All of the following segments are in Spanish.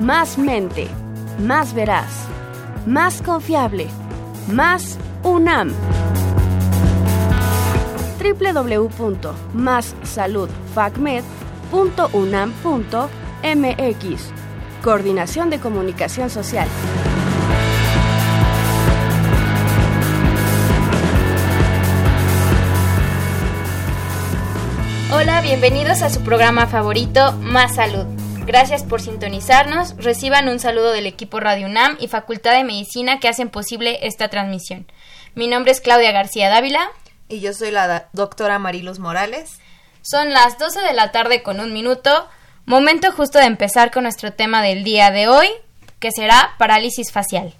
más mente, más veraz, más confiable, más UNAM. www.massaludfacmed.unam.mx Coordinación de Comunicación Social. Hola, bienvenidos a su programa favorito, Más Salud. Gracias por sintonizarnos. Reciban un saludo del equipo Radio UNAM y Facultad de Medicina que hacen posible esta transmisión. Mi nombre es Claudia García Dávila. Y yo soy la doctora Mariluz Morales. Son las 12 de la tarde con un minuto. Momento justo de empezar con nuestro tema del día de hoy, que será parálisis facial.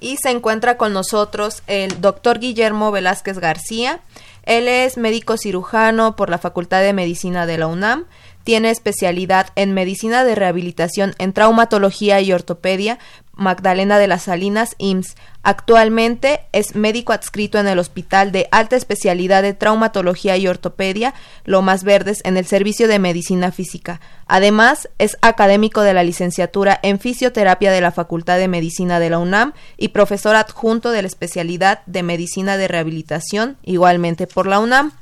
Y se encuentra con nosotros el doctor Guillermo Velázquez García. Él es médico cirujano por la Facultad de Medicina de la UNAM tiene especialidad en medicina de rehabilitación en traumatología y ortopedia, Magdalena de las Salinas, IMSS. Actualmente es médico adscrito en el Hospital de Alta Especialidad de Traumatología y Ortopedia, Lomas Verdes, en el Servicio de Medicina Física. Además, es académico de la licenciatura en Fisioterapia de la Facultad de Medicina de la UNAM y profesor adjunto de la especialidad de Medicina de Rehabilitación, igualmente por la UNAM.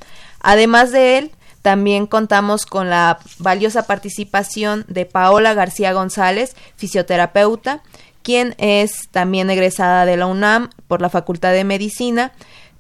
Además de él, también contamos con la valiosa participación de Paola García González, fisioterapeuta, quien es también egresada de la UNAM por la Facultad de Medicina.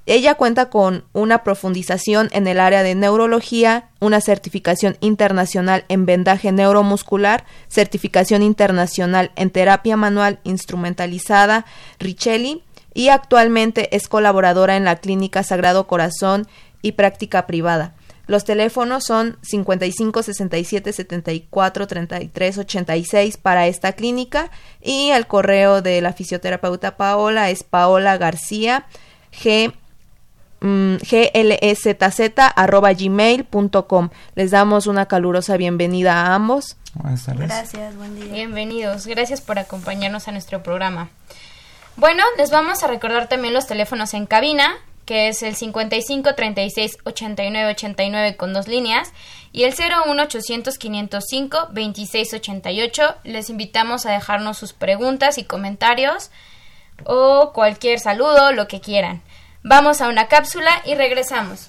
Ella cuenta con una profundización en el área de neurología, una certificación internacional en vendaje neuromuscular, certificación internacional en terapia manual instrumentalizada Richelli y actualmente es colaboradora en la Clínica Sagrado Corazón y práctica privada. Los teléfonos son 55 67 74 33 86 para esta clínica y el correo de la fisioterapeuta Paola es paola garcía g mm, gmail.com Les damos una calurosa bienvenida a ambos. Buenas tardes. Gracias, buen día. Bienvenidos, gracias por acompañarnos a nuestro programa. Bueno, les vamos a recordar también los teléfonos en cabina que es el 55 36 89 89 con dos líneas, y el 01 800 505 26 88. Les invitamos a dejarnos sus preguntas y comentarios o cualquier saludo, lo que quieran. Vamos a una cápsula y regresamos.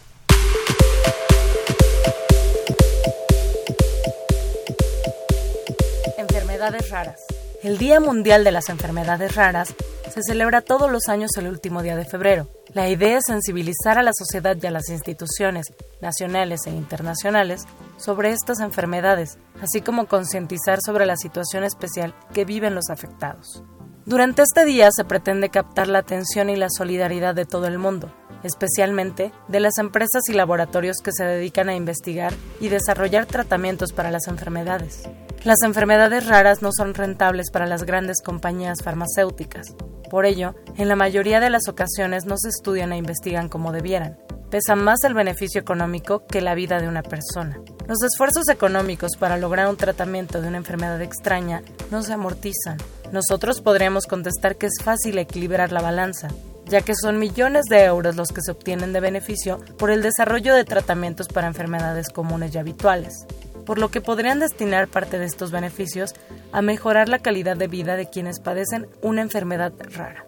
Enfermedades raras. El Día Mundial de las Enfermedades Raras se celebra todos los años el último día de febrero. La idea es sensibilizar a la sociedad y a las instituciones nacionales e internacionales sobre estas enfermedades, así como concientizar sobre la situación especial que viven los afectados. Durante este día se pretende captar la atención y la solidaridad de todo el mundo, especialmente de las empresas y laboratorios que se dedican a investigar y desarrollar tratamientos para las enfermedades. Las enfermedades raras no son rentables para las grandes compañías farmacéuticas. Por ello, en la mayoría de las ocasiones no se estudian e investigan como debieran. Pesa más el beneficio económico que la vida de una persona. Los esfuerzos económicos para lograr un tratamiento de una enfermedad extraña no se amortizan. Nosotros podríamos contestar que es fácil equilibrar la balanza, ya que son millones de euros los que se obtienen de beneficio por el desarrollo de tratamientos para enfermedades comunes y habituales, por lo que podrían destinar parte de estos beneficios a mejorar la calidad de vida de quienes padecen una enfermedad rara.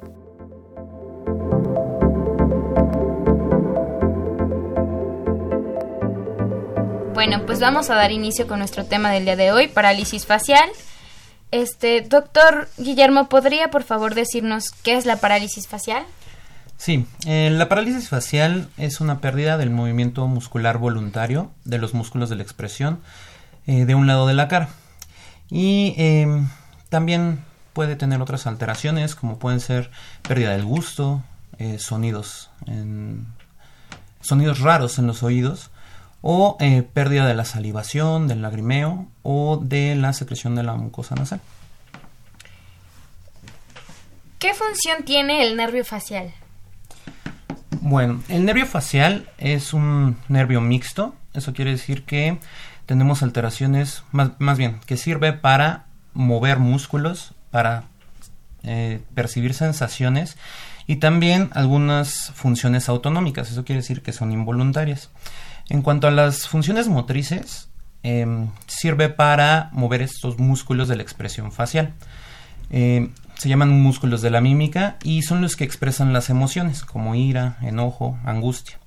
Bueno, pues vamos a dar inicio con nuestro tema del día de hoy, parálisis facial. Este, doctor Guillermo, ¿podría por favor decirnos qué es la parálisis facial? Sí, eh, la parálisis facial es una pérdida del movimiento muscular voluntario de los músculos de la expresión eh, de un lado de la cara. Y em, también puede tener otras alteraciones como pueden ser pérdida del gusto, eh, sonidos, sonidos raros en los oídos o pérdida de la salivación, del lagrimeo o de la secreción de la mucosa nasal. ¿Qué función tiene el nervio facial? Bueno, el nervio facial es un nervio mixto. Eso quiere decir que tenemos alteraciones, más, bien, que sirve para mover músculos, para eh, percibir sensaciones y también algunas funciones autonómicas. Eso quiere decir que son involuntarias. En cuanto a las funciones motrices, em, sirve para mover estos músculos de la expresión facial. Em, se llaman músculos de la mímica y son los que expresan las emociones, como ira, enojo, angustia.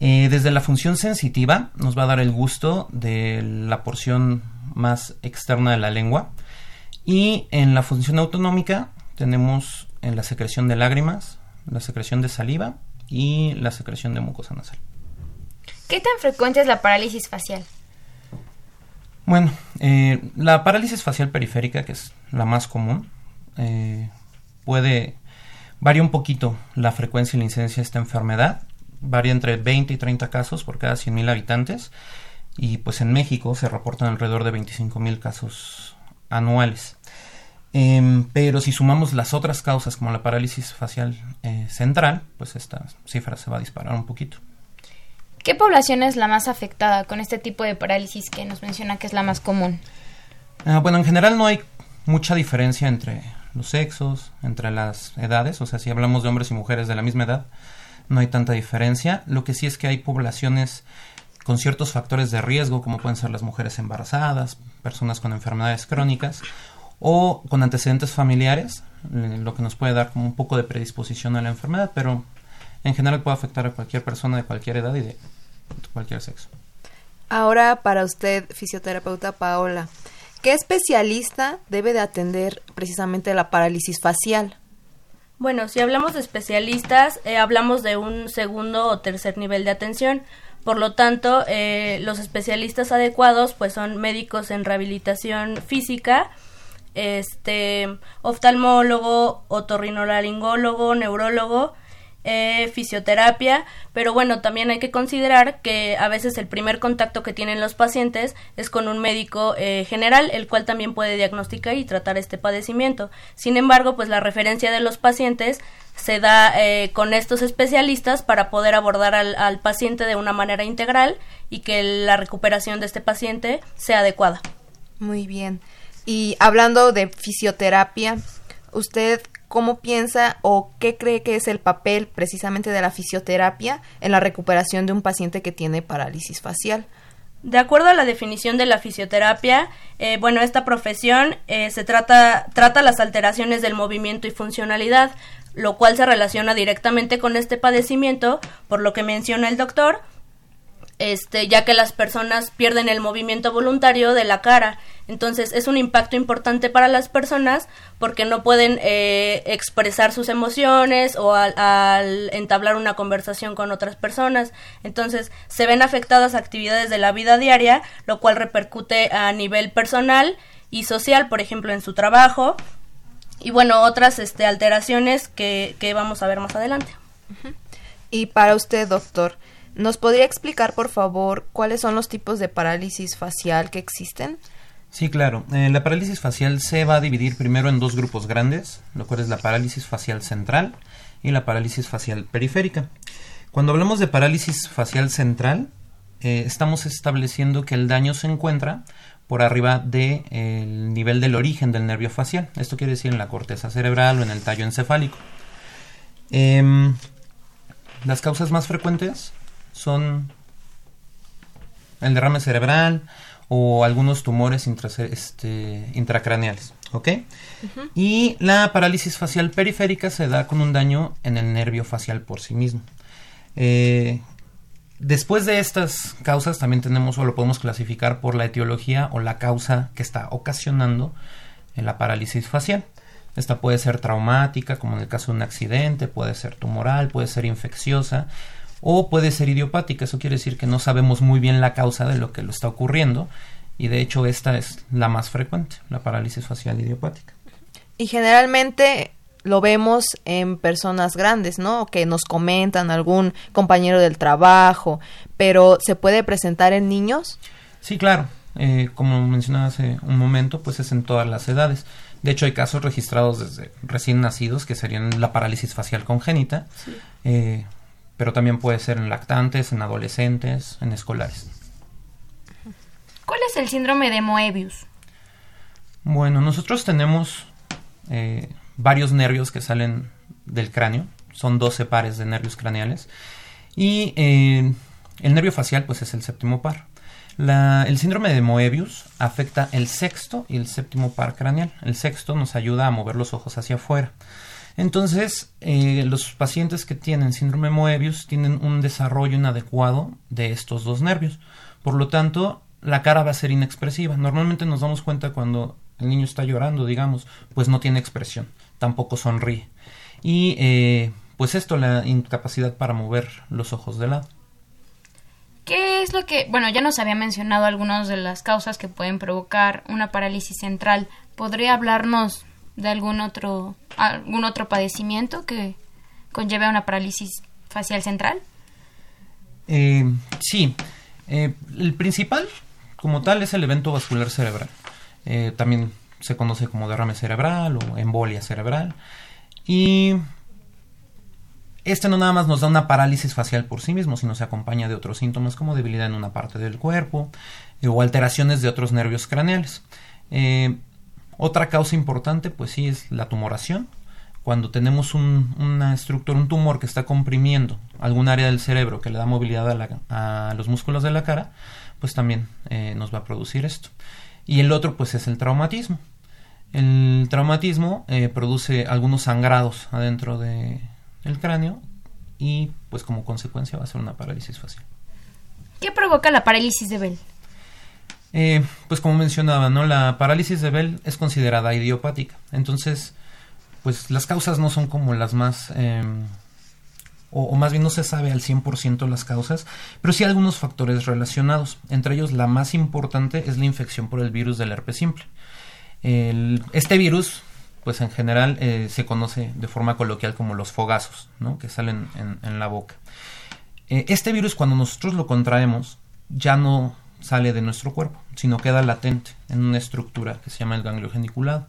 Eh, desde la función sensitiva nos va a dar el gusto de la porción más externa de la lengua y en la función autonómica tenemos en la secreción de lágrimas, la secreción de saliva y la secreción de mucosa nasal. ¿Qué tan frecuente es la parálisis facial? Bueno, eh, la parálisis facial periférica, que es la más común, eh, puede varía un poquito la frecuencia y la incidencia de esta enfermedad, varía entre 20 y 30 casos por cada 100.000 habitantes y pues en México se reportan alrededor de 25.000 casos anuales. Em, pero si sumamos las otras causas como la parálisis facial eh, central, pues esta cifra se va a disparar un poquito. ¿Qué población es la más afectada con este tipo de parálisis que nos menciona que es la más común? Ah, bueno, en general no hay mucha diferencia entre los sexos, entre las edades, o sea, si hablamos de hombres y mujeres de la misma edad, no hay tanta diferencia. Lo que sí es que hay poblaciones con ciertos factores de riesgo, como pueden ser las mujeres embarazadas, personas con enfermedades crónicas o con antecedentes familiares, eh, lo que nos puede dar como un poco de predisposición a la enfermedad, pero en general puede afectar a cualquier persona de cualquier edad y de cualquier sexo. Ahora para usted, fisioterapeuta Paola, ¿Qué especialista debe de atender precisamente la parálisis facial? Bueno, si hablamos de especialistas, eh, hablamos de un segundo o tercer nivel de atención. Por lo tanto, eh, los especialistas adecuados pues son médicos en rehabilitación física, este oftalmólogo, otorrinolaringólogo, neurólogo, eh, fisioterapia, pero bueno, también hay que considerar que a veces el primer contacto que tienen los pacientes es con un médico eh, general, el cual también puede diagnosticar y tratar este padecimiento. Sin embargo, pues la referencia de los pacientes se da eh, con estos especialistas para poder abordar al, al paciente de una manera integral y que la recuperación de este paciente sea adecuada. Muy bien. Y hablando de fisioterapia, ¿usted cómo piensa o qué cree que es el papel precisamente de la fisioterapia en la recuperación de un paciente que tiene parálisis facial. De acuerdo a la definición de la fisioterapia, eh, bueno, esta profesión eh, se trata, trata las alteraciones del movimiento y funcionalidad, lo cual se relaciona directamente con este padecimiento, por lo que menciona el doctor, este, ya que las personas pierden el movimiento voluntario de la cara. Entonces es un impacto importante para las personas porque no pueden eh, expresar sus emociones o al, entablar una conversación con otras personas. Entonces se ven afectadas actividades de la vida diaria, lo cual repercute a nivel personal y social, por ejemplo, en su trabajo. Y bueno, otras este, alteraciones que, que vamos a ver más adelante. Y para usted, doctor, ¿Nos podría explicar, por favor, cuáles son los tipos de parálisis facial que existen? Sí, claro. Eh, la parálisis facial se va a dividir primero en dos grupos grandes, lo cual es la parálisis facial central y la parálisis facial periférica. Cuando hablamos de parálisis facial central, eh, estamos estableciendo que el daño se encuentra por arriba del nivel del origen del nervio facial. Esto quiere decir en la corteza cerebral o en el tallo encefálico. Em, las causas más frecuentes son el derrame cerebral o algunos tumores este, intracraneales. ¿Ok? Y la parálisis facial periférica se da con un daño en el nervio facial por sí mismo. Eh, después de estas causas también tenemos o lo podemos clasificar por la etiología o la causa que está ocasionando la parálisis facial. Esta puede ser traumática, como en el caso de un accidente, puede ser tumoral, puede ser infecciosa, o puede ser idiopática, eso quiere decir que no sabemos muy bien la causa de lo que lo está ocurriendo y de hecho esta es la más frecuente, la parálisis facial idiopática. Y generalmente lo vemos en personas grandes, ¿no? Que nos comentan algún compañero del trabajo, pero ¿se puede presentar en niños? Sí, claro. eh, como mencionaba hace un momento, pues es en todas las edades. De hecho, hay casos registrados desde recién nacidos que serían la parálisis facial congénita, eh, pero también puede ser en lactantes, en adolescentes, en escolares. ¿Cuál es el síndrome de Moebius? Bueno, nosotros tenemos eh, varios nervios que salen del cráneo, son 12 pares de nervios craneales, y eh, el nervio facial pues es el séptimo par. el síndrome de Moebius afecta el sexto y el séptimo par craneal. El sexto nos ayuda a mover los ojos hacia afuera. Entonces, eh, los pacientes que tienen síndrome Moebius tienen un desarrollo inadecuado de estos dos nervios. Por lo tanto, la cara va a ser inexpresiva. Normalmente nos damos cuenta cuando el niño está llorando, digamos, pues no tiene expresión, tampoco sonríe. Y eh, pues esto, la incapacidad para mover los ojos de lado. ¿Qué es lo que, bueno, ya nos había mencionado algunas de las causas que pueden provocar una parálisis central. ¿Podría hablarnos de algún otro, algún otro padecimiento que conlleve a una parálisis facial central? Eh, sí, eh, el principal como tal es el evento vascular cerebral. Eh, también se conoce como derrame cerebral o embolia cerebral. Y este no nada más nos da una parálisis facial por sí mismo, sino se acompaña de otros síntomas como debilidad en una parte del cuerpo o alteraciones de otros nervios craneales. Eh, otra causa importante, pues sí, es la tumoración. Cuando tenemos una estructura, un tumor que está comprimiendo algún área del cerebro que le da movilidad a, los músculos de la cara, pues también nos va a producir esto. Y el otro pues es el traumatismo. El traumatismo eh, produce algunos sangrados adentro del cráneo y pues como consecuencia va a ser una parálisis facial. ¿Qué provoca la parálisis de Bell? Eh, pues como mencionaba, ¿no? La parálisis de Bell es considerada idiopática. Entonces, pues las causas no son como las más em, o, más bien no se sabe al 100% las causas, pero sí algunos factores relacionados. Entre ellos, la más importante es la infección por el virus del herpes simple. este virus, pues en general eh, se conoce de forma coloquial como los fogazos, ¿no? que salen en, la boca. Eh, este virus, cuando nosotros lo contraemos, ya no sale de nuestro cuerpo, sino queda latente en una estructura que se llama el ganglio geniculado.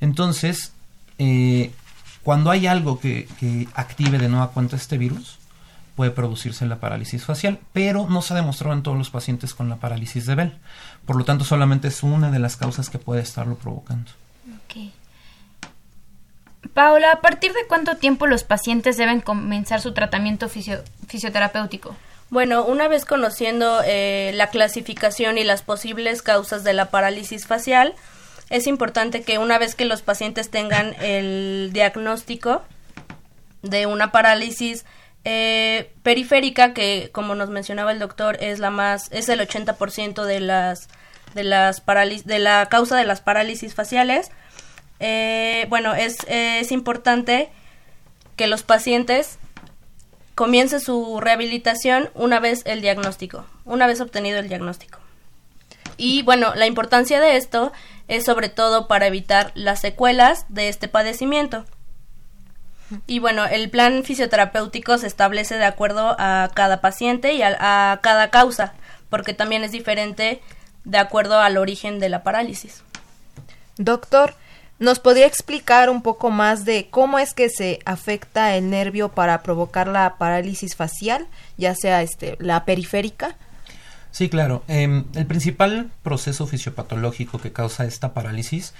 Entonces, eh, cuando hay algo que, active de nueva cuenta este virus, puede producirse la parálisis facial, pero no se ha demostrado en todos los pacientes con la parálisis de Bell. Por lo tanto, solamente es una de las causas que puede estarlo provocando. Paula, ¿a partir de cuánto tiempo los pacientes deben comenzar su tratamiento fisioterapéutico? Bueno, una vez conociendo eh, la clasificación y las posibles causas de la parálisis facial, es importante que una vez que los pacientes tengan el diagnóstico de una parálisis eh, periférica, que como nos mencionaba el doctor, es la más, es el 80% de las de las de la causa de las parálisis faciales. Eh, bueno, es, es importante que los pacientes comiencen su rehabilitación una vez el diagnóstico, una vez obtenido el diagnóstico. Y bueno, la importancia de esto es sobre todo para evitar las secuelas de este padecimiento. Y bueno, el plan fisioterapéutico se establece de acuerdo a cada paciente y a, cada causa, porque también es diferente de acuerdo al origen de la parálisis. Doctor, ¿nos podría explicar un poco más de cómo es que se afecta el nervio para provocar la parálisis facial, ya sea este, la periférica? Sí, claro. Em, el principal proceso fisiopatológico que causa esta parálisis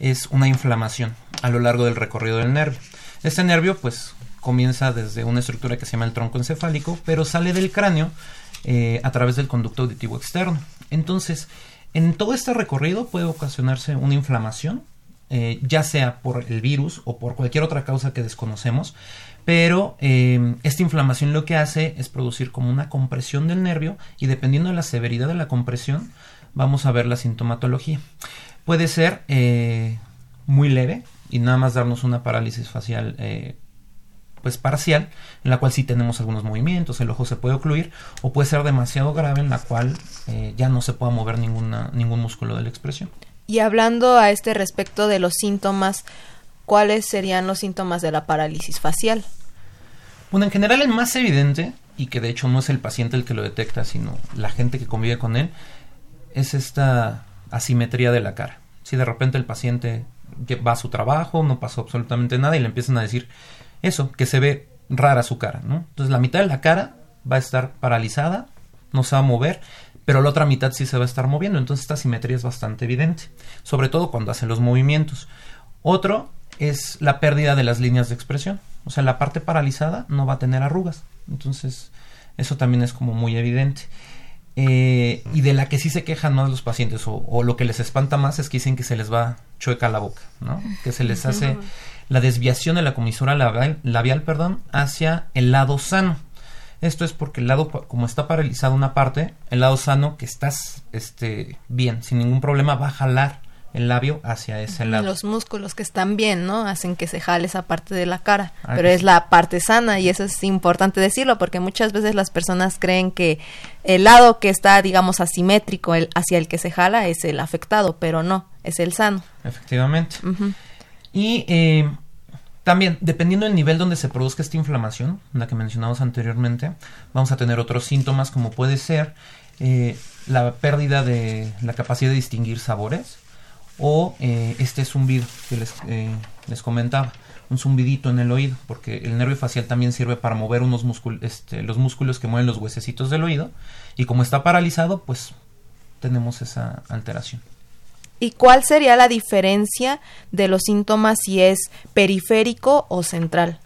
es una inflamación a lo largo del recorrido del nervio. Este nervio, pues, comienza desde una estructura que se llama el tronco encefálico, pero sale del cráneo eh, a través del conducto auditivo externo. Entonces, en todo este recorrido puede ocasionarse una inflamación, eh, ya sea por el virus o por cualquier otra causa que desconocemos, pero em, esta inflamación lo que hace es producir como una compresión del nervio y dependiendo de la severidad de la compresión vamos a ver la sintomatología. Puede ser eh, muy leve y nada más darnos una parálisis facial eh, pues parcial, en la cual sí tenemos algunos movimientos, el ojo se puede ocluir, o puede ser demasiado grave en la cual eh, ya no se pueda mover ningún músculo de la expresión. Y hablando a este respecto de los síntomas, ¿cuáles serían los síntomas de la parálisis facial? Bueno, en general el más evidente, y que de hecho no es el paciente el que lo detecta, sino la gente que convive con él, es esta asimetría de la cara. Si de repente el paciente va a su trabajo, no pasó absolutamente nada y le empiezan a decir eso, que se ve rara su cara, ¿no? Entonces la mitad de la cara va a estar paralizada, no se va a mover, pero la otra mitad sí se va a estar moviendo, entonces esta simetría es bastante evidente, sobre todo cuando hacen los movimientos. Otro es la pérdida de las líneas de expresión, o sea, la parte paralizada no va a tener arrugas, entonces eso también es como muy evidente. Eh, y de la que sí se quejan más los pacientes o, lo que les espanta más es que dicen que se les va chueca la boca, ¿no? Que se les hace la desviación de la comisura labial, labial perdón, hacia el lado sano. Esto es porque el lado, como está paralizado una parte, el lado sano que estás este, bien, sin ningún problema, va a jalar el labio hacia ese lado. Los músculos que están bien, ¿no? Hacen que se jale esa parte de la cara, ah, pero es la parte sana y eso es importante decirlo porque muchas veces las personas creen que el lado que está, digamos, asimétrico el, hacia el que se jala es el afectado, pero no, es el sano. Efectivamente. Y eh, también, dependiendo del nivel donde se produzca esta inflamación, la que mencionamos anteriormente, vamos a tener otros síntomas como puede ser eh, la pérdida de la capacidad de distinguir sabores, o eh, este zumbido que les, eh, les comentaba, un zumbidito en el oído, porque el nervio facial también sirve para mover unos músculos, este, los músculos que mueven los huesecitos del oído, y como está paralizado, pues tenemos esa alteración. ¿Y cuál sería la diferencia de los síntomas si es periférico o central?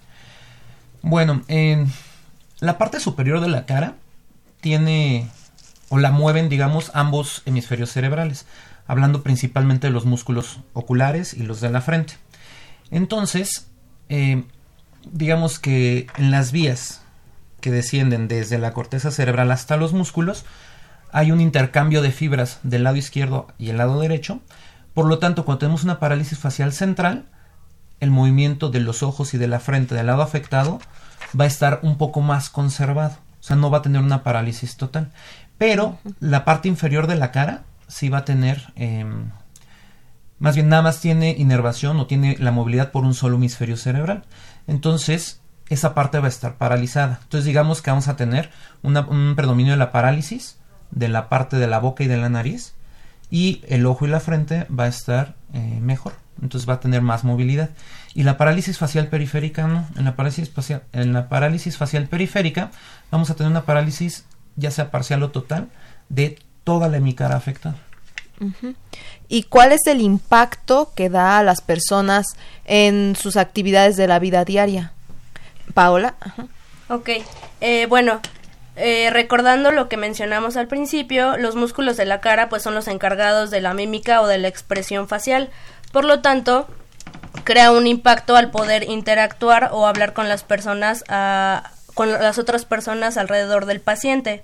Bueno, en la parte superior de la cara tiene o la mueven, digamos, ambos hemisferios cerebrales hablando principalmente de los músculos oculares y los de la frente. Entonces, eh, digamos que en las vías que descienden desde la corteza cerebral hasta los músculos, hay un intercambio de fibras del lado izquierdo y el lado derecho. Por lo tanto, cuando tenemos una parálisis facial central, el movimiento de los ojos y de la frente del lado afectado va a estar un poco más conservado. O sea, no va a tener una parálisis total. Pero la parte inferior de la cara sí va a tener, em, más bien nada más tiene inervación o tiene la movilidad por un solo hemisferio cerebral. Entonces, esa parte va a estar paralizada. Entonces, digamos que vamos a tener un predominio de la parálisis de la parte de la boca y de la nariz y el ojo y la frente va a estar eh, mejor. Entonces va a tener más movilidad. Y la parálisis facial periférica, no. En la parálisis facial, en la parálisis facial periférica vamos a tener una parálisis ya sea parcial o total de toda la hemicara afectada. ¿Y cuál es el impacto que da a las personas en sus actividades de la vida diaria? Paola. Ok, eh, bueno, eh, recordando lo que mencionamos al principio, los músculos de la cara pues son los encargados de la mímica o de la expresión facial. Por lo tanto, crea un impacto al poder interactuar o hablar con las personas, ah, con las otras personas alrededor del paciente.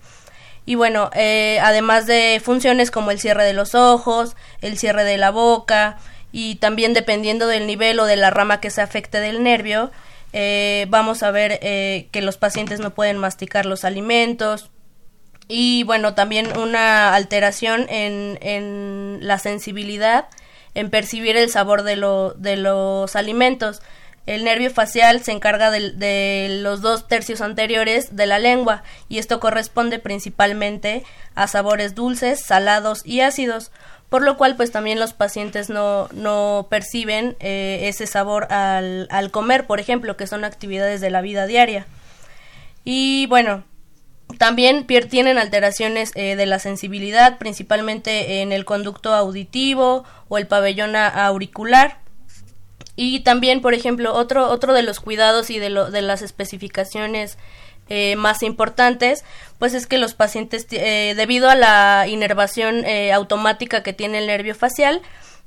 Y bueno, eh, además de funciones como el cierre de los ojos, el cierre de la boca y también dependiendo del nivel o de la rama que se afecte del nervio, eh, vamos a ver eh, que los pacientes no pueden masticar los alimentos y bueno, también una alteración en, en la sensibilidad, en percibir el sabor de, lo, de los alimentos. El nervio facial se encarga de, los dos tercios anteriores de la lengua y esto corresponde principalmente a sabores dulces, salados y ácidos, por lo cual pues también los pacientes no, no perciben eh, ese sabor al, al comer, por ejemplo, que son actividades de la vida diaria. Y bueno, también tienen alteraciones eh, de la sensibilidad, principalmente en el conducto auditivo o el pabellón auricular y también, por ejemplo, otro, otro de los cuidados y de, lo, de las especificaciones eh, más importantes, pues es que los pacientes, eh, debido a la inervación eh, automática que tiene el nervio facial,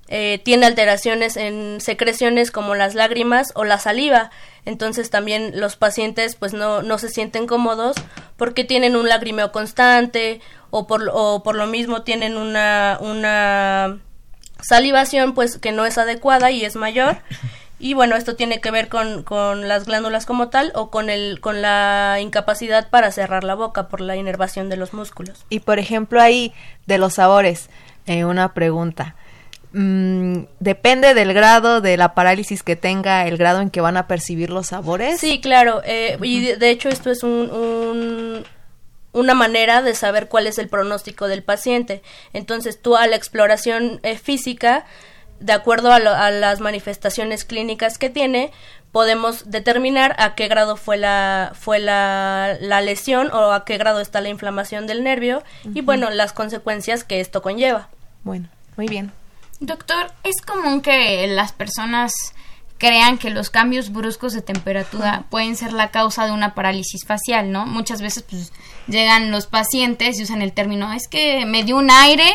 tiene alteraciones en secreciones como las lágrimas o la saliva. Entonces también los pacientes pues no, no se sienten cómodos porque tienen un lagrimeo constante o por, o por lo mismo tienen una, una salivación pues que no es adecuada y es mayor y bueno esto tiene que ver con, con, las glándulas como tal o con el con la incapacidad para cerrar la boca por la inervación de los músculos. Y por ejemplo ahí de los sabores eh, una pregunta. Mm, depende del grado de la parálisis que tenga el grado en que van a percibir los sabores sí claro eh, y de, hecho esto es un, una manera de saber cuál es el pronóstico del paciente. Entonces tú a la exploración eh, física, de acuerdo a, las manifestaciones clínicas que tiene, podemos determinar a qué grado fue la, fue la, la lesión o a qué grado está la inflamación del nervio y bueno, las consecuencias que esto conlleva. Bueno, muy bien. Doctor, es común que las personas crean que los cambios bruscos de temperatura pueden ser la causa de una parálisis facial, ¿no? Muchas veces pues llegan los pacientes y usan el término, es que me dio un aire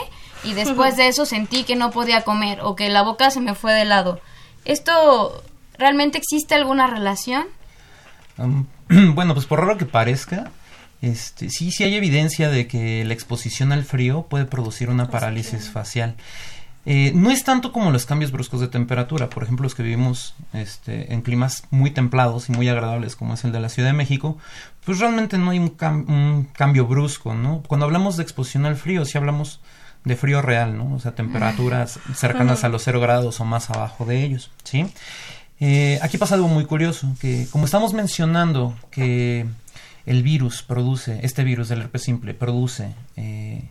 y después de eso sentí que no podía comer o que la boca se me fue de lado. ¿Esto realmente existe alguna relación? bueno, pues por raro que parezca, este, sí, sí hay evidencia de que la exposición al frío puede producir una parálisis facial. Eh, no es tanto como los cambios bruscos de temperatura, por ejemplo los que vivimos este, en climas muy templados y muy agradables como es el de la Ciudad de México, pues realmente no hay un, cambio brusco, ¿no? Cuando hablamos de exposición al frío, sí hablamos de frío real, ¿no? O sea, temperaturas cercanas a los 0 grados o más abajo de ellos, ¿sí? Eh, aquí pasa algo muy curioso, que como estamos mencionando que el virus produce, este virus del herpes simple produce eh,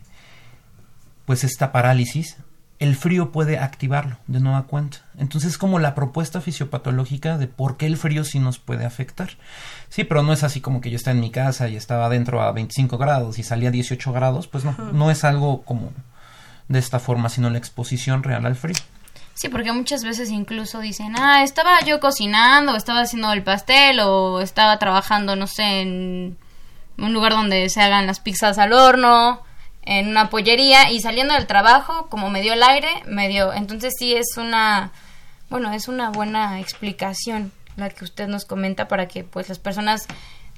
pues esta parálisis, el frío puede activarlo de nueva cuenta. Entonces es como la propuesta fisiopatológica de por qué el frío sí nos puede afectar. Sí, pero no es así como que yo estaba en mi casa y estaba adentro a 25 grados y salía a 18 grados, pues no, no es algo como de esta forma, sino la exposición real al frío. Sí, porque muchas veces incluso dicen, ah, estaba yo cocinando, estaba haciendo el pastel, o estaba trabajando, no sé, en un lugar donde se hagan las pizzas al horno, en una pollería y saliendo del trabajo, como me dio el aire, me dio. Entonces sí es una, bueno, es una buena explicación la que usted nos comenta para que pues las personas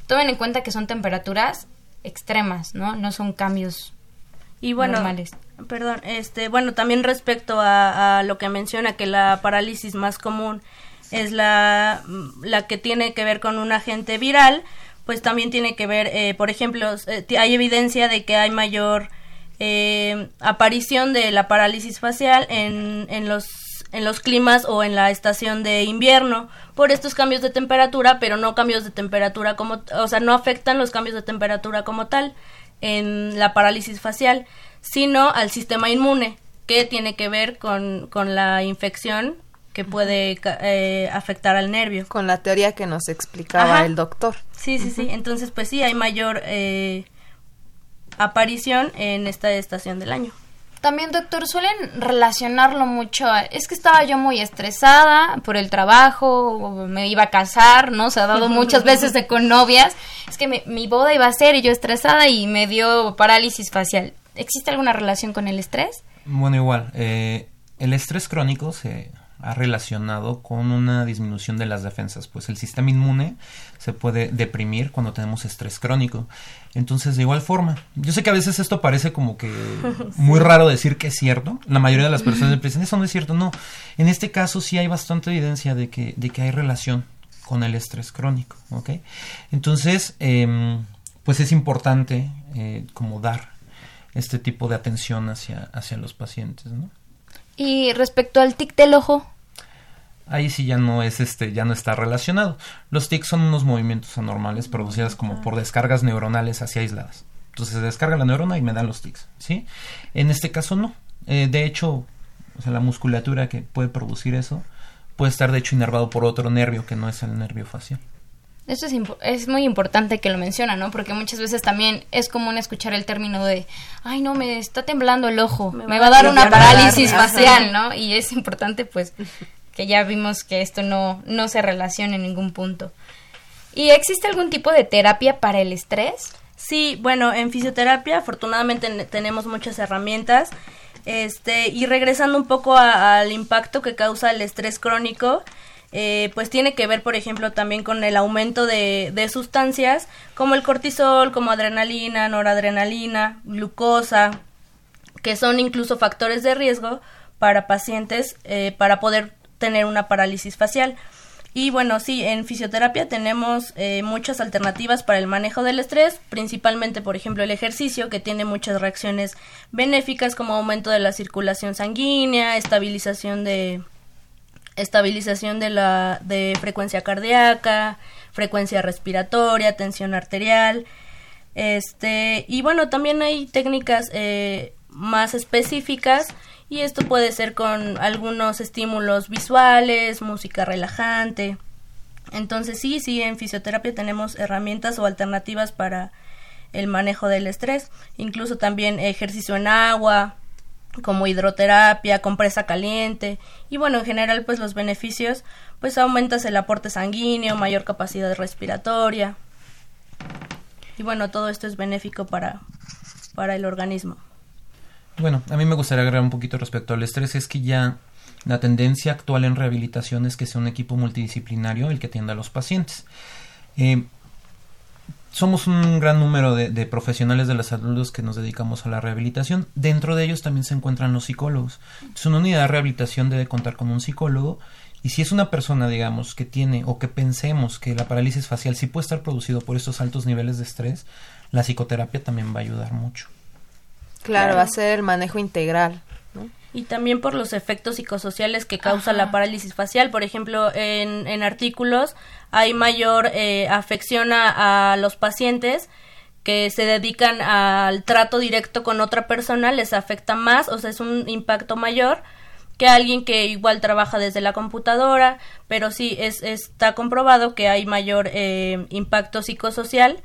tomen en cuenta que son temperaturas extremas, ¿no? No son cambios y bueno, normales. Perdón, este, bueno, también respecto a, lo que menciona que la parálisis más común es la, la que tiene que ver con un agente viral, pues también tiene que ver, eh, por ejemplo, eh, hay evidencia de que hay mayor eh, aparición de la parálisis facial en, en, los, en los climas o en la estación de invierno por estos cambios de temperatura, pero no cambios de temperatura como, o sea, no afectan los cambios de temperatura como tal en la parálisis facial, sino al sistema inmune, que tiene que ver con, con la infección que puede eh, afectar al nervio. Con la teoría que nos explicaba el doctor. Sí, sí, sí. Entonces, pues sí, hay mayor eh, aparición en esta estación del año. También, doctor, suelen relacionarlo mucho. es que estaba yo muy estresada por el trabajo, me iba a casar, ¿no? Se ha dado muchas veces de con novias. Es que mi boda iba a ser y yo estresada y me dio parálisis facial. ¿Existe alguna relación con el estrés? Bueno, igual. Eh, el estrés crónico se ha relacionado con una disminución de las defensas, pues el sistema inmune se puede deprimir cuando tenemos estrés crónico. Entonces, de igual forma, yo sé que a veces esto parece como que muy raro decir que es cierto. La mayoría de las personas dicen, eso no es cierto. No, en este caso sí hay bastante evidencia de que, de que hay relación con el estrés crónico, ¿ok? Entonces, em, pues es importante eh, como dar este tipo de atención hacia, hacia los pacientes, ¿no? Y respecto al tic del ojo, ahí sí ya no es este, ya no está relacionado. Los tics son unos movimientos anormales producidos como por descargas neuronales hacia aisladas. Entonces se descarga la neurona y me dan los tics, ¿sí? En este caso no. Eh, de hecho, o sea, la musculatura que puede producir eso puede estar de hecho inervado por otro nervio que no es el nervio facial. Eso es, es muy importante que lo menciona, ¿no? Porque muchas veces también es común escuchar el término de, ay, no, me está temblando el ojo, me, va, a dar una parálisis facial, ¿no? Y es importante, pues, que ya vimos que esto no, no se relaciona en ningún punto. ¿Y existe algún tipo de terapia para el estrés? Sí, bueno, en fisioterapia afortunadamente tenemos muchas herramientas. Este, y regresando un poco al impacto que causa el estrés crónico, eh, pues tiene que ver, por ejemplo, también con el aumento de, de, sustancias como el cortisol, como adrenalina, noradrenalina, glucosa, que son incluso factores de riesgo para pacientes eh, para poder tener una parálisis facial. Y bueno, sí, en fisioterapia tenemos eh, muchas alternativas para el manejo del estrés, principalmente, por ejemplo, el ejercicio, que tiene muchas reacciones benéficas como aumento de la circulación sanguínea, estabilización de estabilización de la de frecuencia cardíaca, frecuencia respiratoria, tensión arterial. Este, y bueno, también hay técnicas eh, más específicas y esto puede ser con algunos estímulos visuales, música relajante. Entonces sí, sí, en fisioterapia tenemos herramientas o alternativas para el manejo del estrés, incluso también ejercicio en agua, como hidroterapia, compresa caliente y bueno, en general pues los beneficios pues aumentas el aporte sanguíneo, mayor capacidad respiratoria y bueno, todo esto es benéfico para, para el organismo. Bueno, a mí me gustaría agregar un poquito respecto al estrés, es que ya la tendencia actual en rehabilitación es que sea un equipo multidisciplinario el que atienda a los pacientes. Eh, somos un gran número de, profesionales de la salud que nos dedicamos a la rehabilitación. Dentro de ellos también se encuentran los psicólogos. Entonces, una unidad de rehabilitación debe contar con un psicólogo. Y si es una persona, digamos, que tiene o que pensemos que la parálisis facial sí puede estar producido por estos altos niveles de estrés, la psicoterapia también va a ayudar mucho. Claro, va a ser el manejo integral. Y también por los efectos psicosociales que causa la parálisis facial. Por ejemplo, en, en artículos hay mayor eh, afección a, los pacientes que se dedican al trato directo con otra persona, les afecta más, o sea, es un impacto mayor que alguien que igual trabaja desde la computadora, pero sí es, está comprobado que hay mayor eh, impacto psicosocial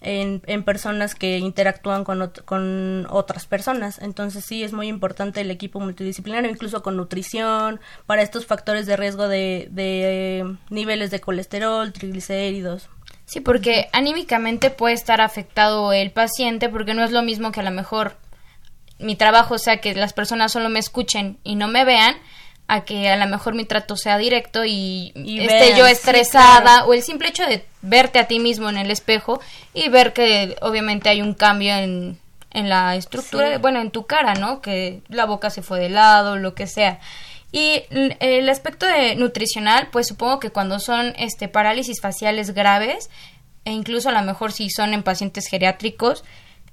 en, en personas que interactúan con, con otras personas. Entonces sí es muy importante el equipo multidisciplinario, incluso con nutrición, para estos factores de riesgo de, de eh, niveles de colesterol, triglicéridos. Sí, porque anímicamente puede estar afectado el paciente porque no es lo mismo que a lo mejor mi trabajo sea que las personas solo me escuchen y no me vean a que a lo mejor mi trato sea directo y, esté yo estresada o el simple hecho de verte a ti mismo en el espejo y ver que obviamente hay un cambio en, en la estructura, bueno, en tu cara, ¿no? Que la boca se fue de lado, lo que sea. Y el aspecto de nutricional, pues supongo que cuando son este parálisis faciales graves e incluso a lo mejor si son en pacientes geriátricos,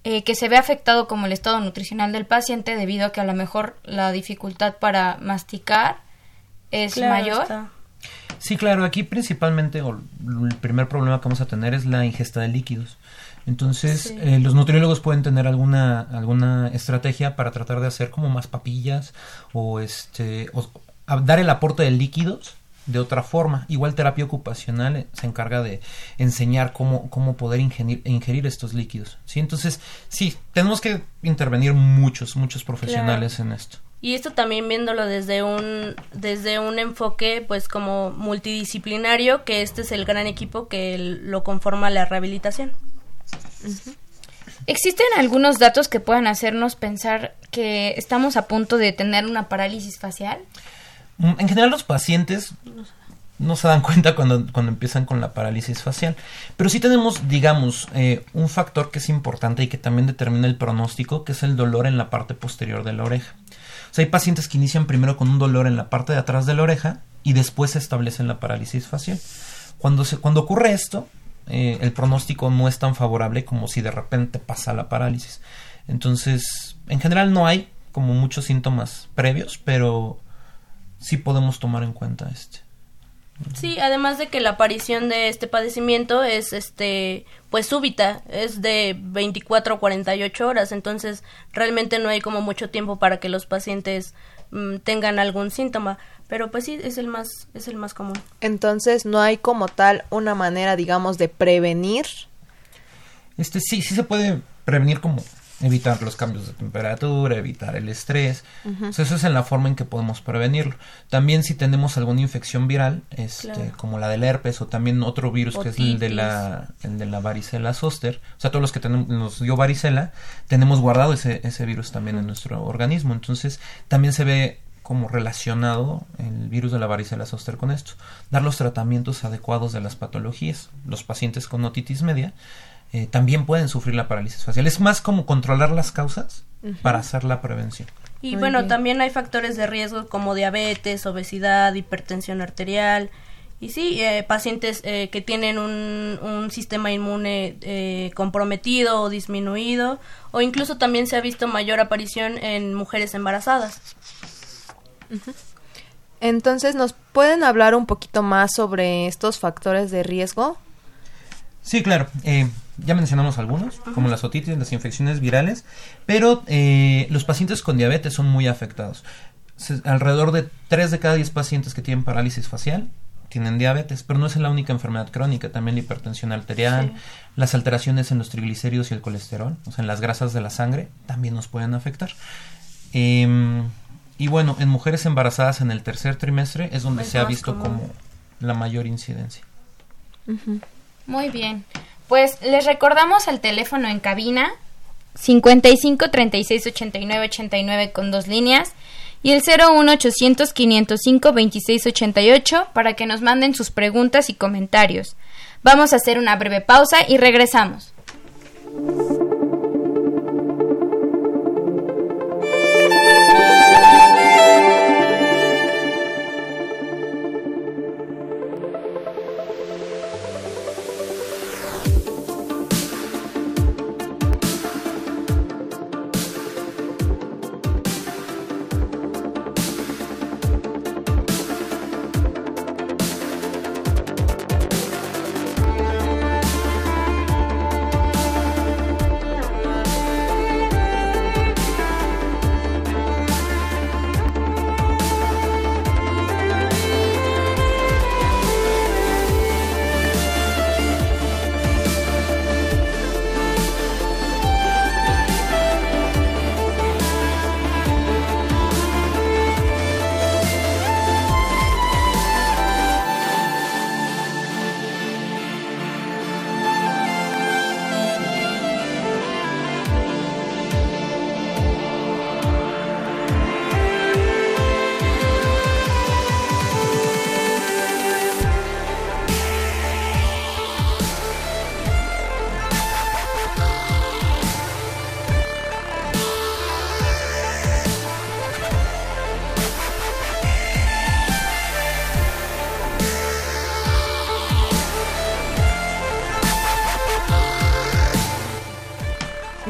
eh, que se ve afectado como el estado nutricional del paciente debido a que a lo mejor la dificultad para masticar es mayor. Sí, claro, aquí principalmente el primer problema que vamos a tener es la ingesta de líquidos. Entonces, eh, los nutriólogos pueden tener alguna alguna estrategia para tratar de hacer como más papillas o este o dar el aporte de líquidos de otra forma. Igual terapia ocupacional eh, se encarga de enseñar cómo, cómo poder ingerir, ingerir estos líquidos. ¿sí? Entonces, sí, tenemos que intervenir muchos, muchos profesionales en esto. Y esto también viéndolo desde un, desde un enfoque pues como multidisciplinario, que este es el gran equipo que lo conforma la rehabilitación. ¿Existen algunos datos que puedan hacernos pensar que estamos a punto de tener una parálisis facial? Mm, en general los pacientes no se dan cuenta cuando, cuando empiezan con la parálisis facial. Pero sí tenemos, digamos, eh, un factor que es importante y que también determina el pronóstico, que es el dolor en la parte posterior de la oreja. O sea, hay pacientes que inician primero con un dolor en la parte de atrás de la oreja y después se establecen la parálisis facial. Cuando, se, cuando ocurre esto, eh, el pronóstico no es tan favorable como si de repente pasa la parálisis. Entonces, en general no hay como muchos síntomas previos, pero sí podemos tomar en cuenta este. Sí, además de que la aparición de este padecimiento es este pues súbita, es de 24 a 48 horas, entonces realmente no hay como mucho tiempo para que los pacientes mm, tengan algún síntoma, pero pues sí es el más es el más común. Entonces no hay como tal una manera, digamos, de prevenir. Este sí, sí se puede prevenir como evitar los cambios de temperatura, evitar el estrés. eso es en la forma en que podemos prevenirlo. También si tenemos alguna infección viral, este, como la del herpes o también otro virus que es el de la el de la varicela zoster, o sea, todos los que tenemos, nos dio varicela, tenemos guardado ese, ese virus también en nuestro organismo. Entonces, también se ve como relacionado el virus de la varicela zoster con esto. Dar los tratamientos adecuados de las patologías. Los pacientes con otitis media eh, también pueden sufrir la parálisis facial. Es más como controlar las causas para hacer la prevención. Y bueno, también hay factores de riesgo como diabetes, obesidad, hipertensión arterial. Y sí, eh, pacientes eh, que tienen un, un sistema inmune comprometido o disminuido, o incluso también se ha visto mayor aparición en mujeres embarazadas. Entonces, ¿nos pueden hablar un poquito más sobre estos factores de riesgo? Sí, claro. Ya mencionamos algunos, como las otitis, las infecciones virales, pero eh, los pacientes con diabetes son muy afectados. alrededor de 3 de cada 10 pacientes que tienen parálisis facial tienen diabetes, pero no es la única enfermedad crónica, también la hipertensión arterial, las alteraciones en los triglicéridos y el colesterol, o sea, en las grasas de la sangre, también nos pueden afectar. Em, y bueno, en mujeres embarazadas en el tercer trimestre es donde se ha visto como la mayor incidencia. Muy bien. Pues les recordamos el teléfono en cabina 55 36 89 89 con dos líneas y el 01800 505 26 88 para que nos manden sus preguntas y comentarios. Vamos a hacer una breve pausa y regresamos.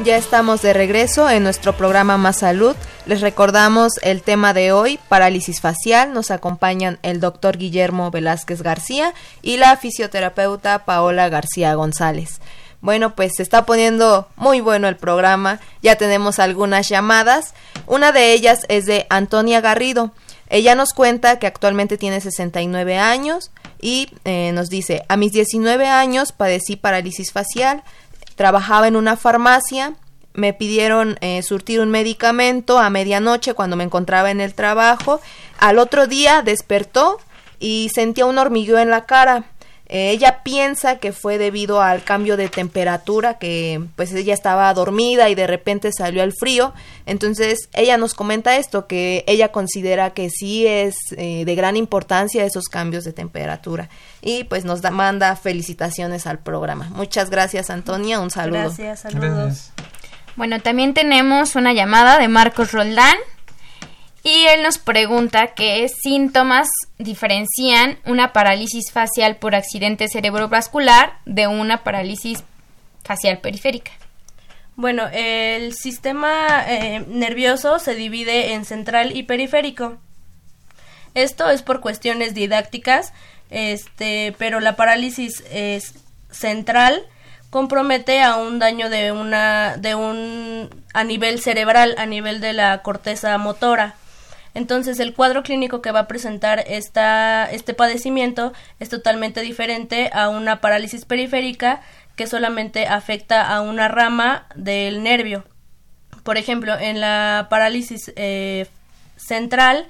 Ya estamos de regreso en nuestro programa Más Salud. Les recordamos el tema de hoy, parálisis facial. Nos acompañan el doctor Guillermo Velázquez García y la fisioterapeuta Paola García González. Bueno, pues se está poniendo muy bueno el programa. Ya tenemos algunas llamadas. Una de ellas es de Antonia Garrido. Ella nos cuenta que actualmente tiene 69 años y eh, nos dice, a mis 19 años padecí parálisis facial trabajaba en una farmacia, me pidieron eh, surtir un medicamento a medianoche cuando me encontraba en el trabajo, al otro día despertó y sentía un hormigueo en la cara. Eh, ella piensa que fue debido al cambio de temperatura, que pues ella estaba dormida y de repente salió al frío. Entonces ella nos comenta esto, que ella considera que sí es eh, de gran importancia esos cambios de temperatura. Y pues nos manda felicitaciones al programa. Muchas gracias Antonia, un saludo. Gracias, saludos. Bueno, también tenemos una llamada de Marcos Roldán. Y él nos pregunta qué síntomas diferencian una parálisis facial por accidente cerebrovascular de una parálisis facial periférica. Bueno, el sistema eh, nervioso se divide en central y periférico. Esto es por cuestiones didácticas, este, pero la parálisis central compromete a un daño de una de un a nivel cerebral, a nivel de la corteza motora. Entonces el cuadro clínico que va a presentar esta, este padecimiento es totalmente diferente a una parálisis periférica que solamente afecta a una rama del nervio. Por ejemplo, en la parálisis eh, central,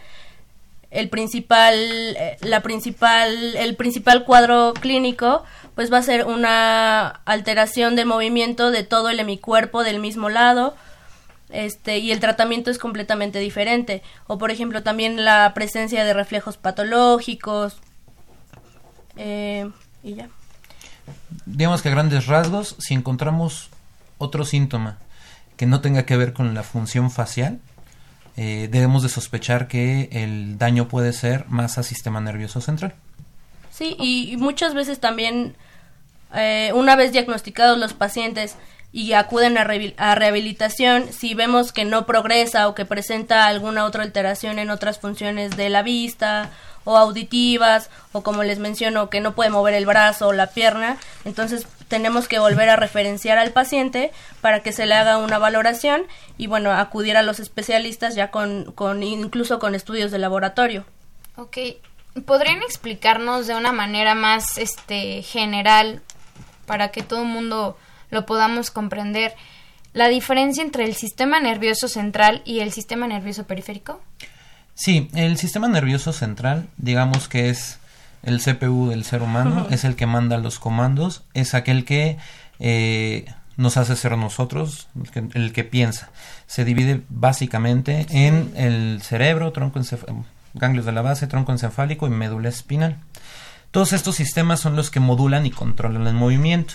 el principal, eh, la principal, el principal cuadro clínico, pues va a ser una alteración del movimiento de todo el hemicuerpo del mismo lado, este, y el tratamiento es completamente diferente. O por ejemplo también la presencia de reflejos patológicos. Eh, y ya. Digamos que a grandes rasgos, si encontramos otro síntoma que no tenga que ver con la función facial, eh, debemos de sospechar que el daño puede ser más a sistema nervioso central. Sí, y, muchas veces también, eh, una vez diagnosticados los pacientes, y acuden a, rehabilitación si vemos que no progresa o que presenta alguna otra alteración en otras funciones de la vista o auditivas o como les menciono que no puede mover el brazo o la pierna, entonces tenemos que volver a referenciar al paciente para que se le haga una valoración y bueno, acudir a los especialistas ya con, con incluso con estudios de laboratorio. Ok, ¿podrían explicarnos de una manera más este general para que todo el mundo lo podamos comprender la diferencia entre el sistema nervioso central y el sistema nervioso periférico? Sí, el sistema nervioso central, digamos que es el CPU del ser humano, es el que manda los comandos, es aquel que eh, nos hace ser nosotros, el que, piensa. Se divide básicamente en el cerebro, tronco ganglios de la base, tronco encefálico y médula espinal. Todos estos sistemas son los que modulan y controlan el movimiento.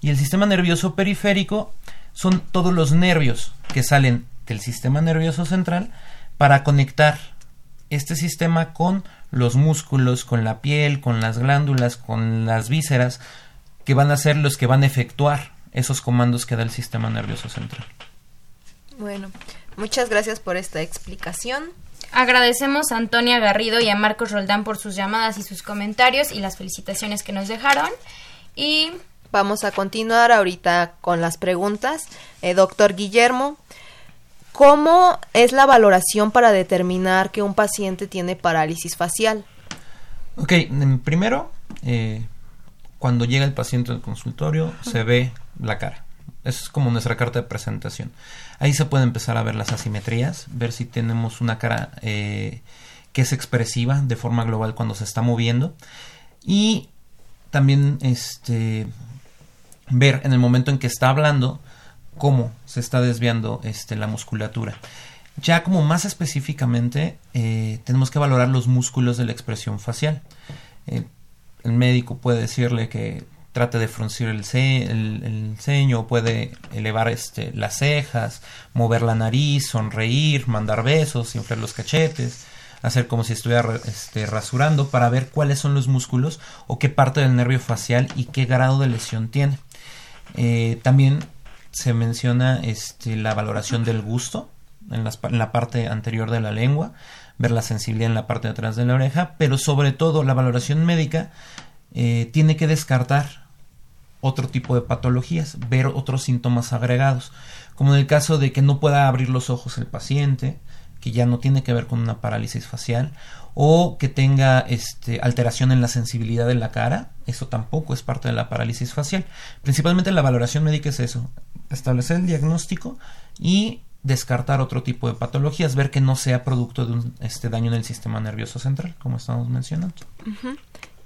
Y el sistema nervioso periférico son todos los nervios que salen del sistema nervioso central para conectar este sistema con los músculos, con la piel, con las glándulas, con las vísceras, que van a ser los que van a efectuar esos comandos que da el sistema nervioso central. Bueno, muchas gracias por esta explicación. Agradecemos a Antonia Garrido y a Marcos Roldán por sus llamadas y sus comentarios y las felicitaciones que nos dejaron. Y vamos a continuar ahorita con las preguntas. Eh, doctor Guillermo, ¿cómo es la valoración para determinar que un paciente tiene parálisis facial? Ok, primero, eh, cuando llega el paciente al consultorio, se ve la cara. Es como nuestra carta de presentación. Ahí se puede empezar a ver las asimetrías, ver si tenemos una cara eh, que es expresiva de forma global cuando se está moviendo. Y también este, ver en el momento en que está hablando cómo se está desviando este, la musculatura. Ya como más específicamente eh, tenemos que valorar los músculos de la expresión facial. Eh, el médico puede decirle que trate de fruncir el, ceño, puede elevar este, las cejas, mover la nariz, sonreír, mandar besos, inflar los cachetes, hacer como si estuviera este, rasurando para ver cuáles son los músculos o qué parte del nervio facial y qué grado de lesión tiene. Eh, también se menciona este, la valoración del gusto en, la parte anterior de la lengua, ver la sensibilidad en la parte de atrás de la oreja, pero sobre todo la valoración médica eh, tiene que descartar otro tipo de patologías, ver otros síntomas agregados, como en el caso de que no pueda abrir los ojos el paciente, que ya no tiene que ver con una parálisis facial, o que tenga este, alteración en la sensibilidad de la cara, eso tampoco es parte de la parálisis facial. Principalmente la valoración médica es eso, establecer el diagnóstico y descartar otro tipo de patologías, ver que no sea producto de un este, daño en el sistema nervioso central, como estamos mencionando.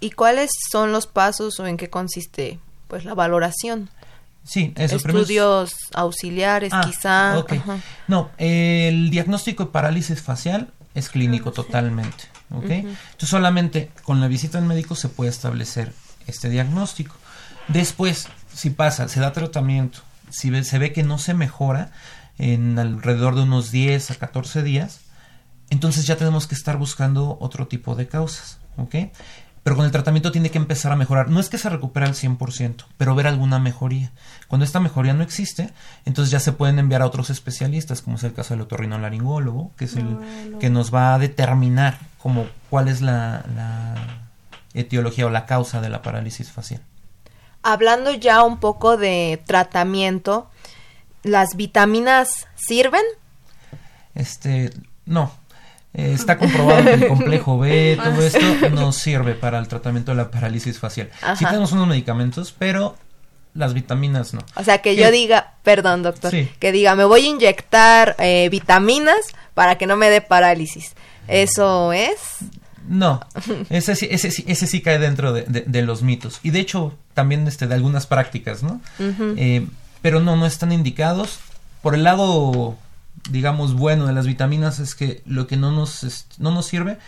¿Y cuáles son los pasos o en qué consiste pues la valoración? Sí, eso, estudios auxiliares ah, quizá. No, el diagnóstico de parálisis facial es clínico ah, totalmente, ¿ok? Entonces solamente con la visita al médico se puede establecer este diagnóstico. Después, si pasa, se da tratamiento, si se ve que no se mejora, en alrededor de unos 10 a 14 días, entonces ya tenemos que estar buscando otro tipo de causas, ¿ok? Pero con el tratamiento tiene que empezar a mejorar. No es que se recupere al 100%, pero ver alguna mejoría. Cuando esta mejoría no existe, entonces ya se pueden enviar a otros especialistas, como es el caso del otorrinolaringólogo, que es el que nos va a determinar como cuál es la, la etiología o la causa de la parálisis facial. Hablando ya un poco de tratamiento, ¿Las vitaminas sirven? Este, no. Eh, está comprobado que el complejo B, todo esto no sirve para el tratamiento de la parálisis facial. Sí tenemos unos medicamentos, pero las vitaminas no. O sea, que yo diga, perdón doctor, que diga, me voy a inyectar eh, vitaminas para que no me dé parálisis. ¿Eso es? No, ese, ese, ese sí cae dentro de, los mitos. Y de hecho, también este, de algunas prácticas, ¿no? pero no, no están indicados. Por el lado, digamos, bueno de las vitaminas es que lo que no nos, no nos sirve,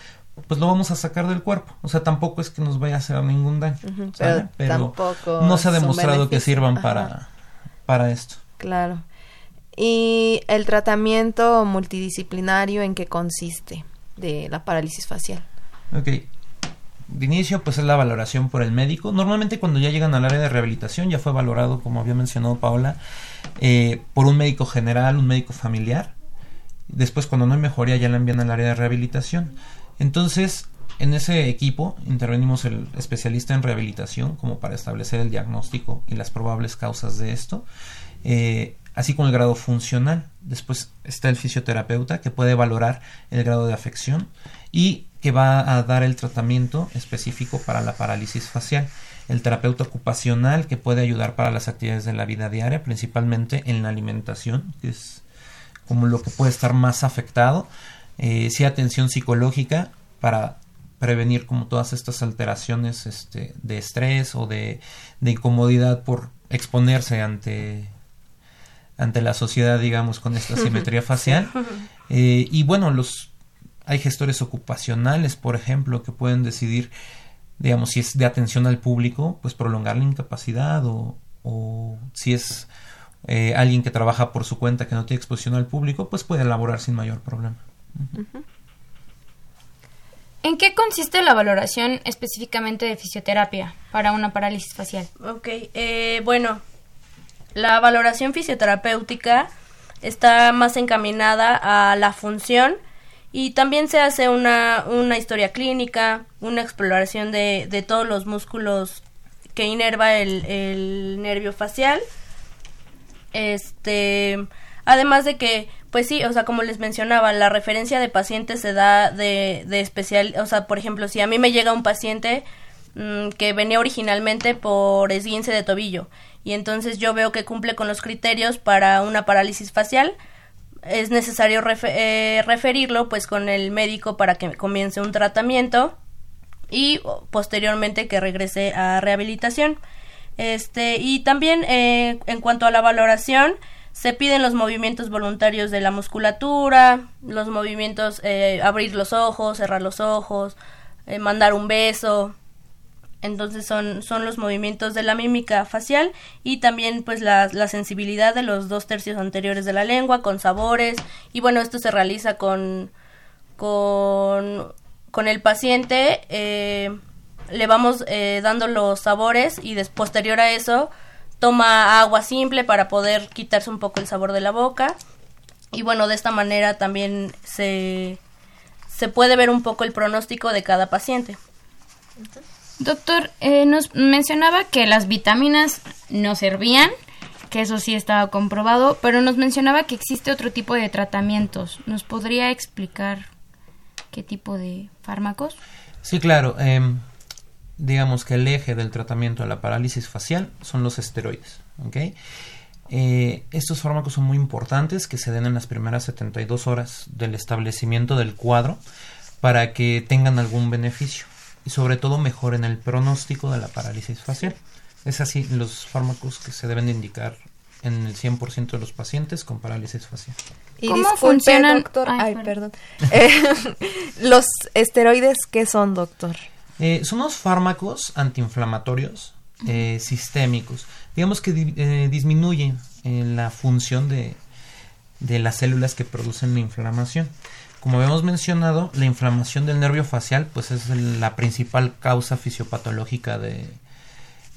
pues lo vamos a sacar del cuerpo. O sea, tampoco es que nos vaya a hacer ningún daño. pero, no se ha demostrado que sirvan para, para esto. Claro. ¿Y el tratamiento multidisciplinario en qué consiste de la parálisis facial? Ok de inicio pues es la valoración por el médico. Normalmente cuando ya llegan al área de rehabilitación ya fue valorado, como había mencionado Paola, eh, por un médico general, un médico familiar. Después cuando no hay mejoría ya la envían al área de rehabilitación. Entonces en ese equipo intervenimos el especialista en rehabilitación como para establecer el diagnóstico y las probables causas de esto, eh, así como el grado funcional. Después está el fisioterapeuta que puede valorar el grado de afección y que va a dar el tratamiento específico para la parálisis facial. El terapeuta ocupacional que puede ayudar para las actividades de la vida diaria, principalmente en la alimentación, que es como lo que puede estar más afectado. Eh, sí, atención psicológica para prevenir como todas estas alteraciones este, de estrés o de, incomodidad por exponerse ante ante la sociedad digamos con esta simetría facial eh, y bueno los hay gestores ocupacionales por ejemplo que pueden decidir digamos si es de atención al público pues prolongar la incapacidad o, o si es eh, alguien que trabaja por su cuenta que no tiene exposición al público pues puede elaborar sin mayor problema. ¿En qué consiste la valoración específicamente de fisioterapia para una parálisis facial? Ok, eh, bueno, la valoración fisioterapéutica está más encaminada a la función y también se hace una, una historia clínica, una exploración de, de todos los músculos que inerva el, el nervio facial. Este, además de que pues sí, o sea, como les mencionaba, la referencia de pacientes se da de, de especial, o sea, por ejemplo, si a mí me llega un paciente mm, que venía originalmente por esguince de tobillo y entonces yo veo que cumple con los criterios para una parálisis facial, es necesario eh, referirlo pues con el médico para que comience un tratamiento y posteriormente que regrese a rehabilitación. Este, y también eh, en cuanto a la valoración, se piden los movimientos voluntarios de la musculatura, los movimientos, eh, abrir los ojos, cerrar los ojos, eh, mandar un beso. Entonces son, son los movimientos de la mímica facial y también pues la, la sensibilidad de los dos tercios anteriores de la lengua con sabores y bueno esto se realiza con, con, con el paciente eh, le vamos dando los sabores y des, posterior a eso toma agua simple para poder quitarse un poco el sabor de la boca. Y bueno, de esta manera también se, se puede ver un poco el pronóstico de cada paciente. Doctor, eh, nos mencionaba que las vitaminas no servían, que eso sí estaba comprobado, pero nos mencionaba que existe otro tipo de tratamientos. ¿Nos podría explicar qué tipo de fármacos? Sí, claro. Em, digamos que el eje del tratamiento de la parálisis facial son los esteroides. Eh, estos fármacos son muy importantes que se den en las primeras 72 horas del establecimiento del cuadro para que tengan algún beneficio y sobre todo mejoren el pronóstico de la parálisis facial. Es así los fármacos que se deben indicar en el 100% de los pacientes con parálisis facial. Y ¿Cómo funcionan? doctor. Ay, perdón. Eh, los esteroides, ¿qué son, doctor? Eh, son unos fármacos antiinflamatorios eh, sistémicos, digamos que eh, disminuyen la función de, de las células que producen la inflamación. Como habíamos mencionado, la inflamación del nervio facial pues es la principal causa fisiopatológica de,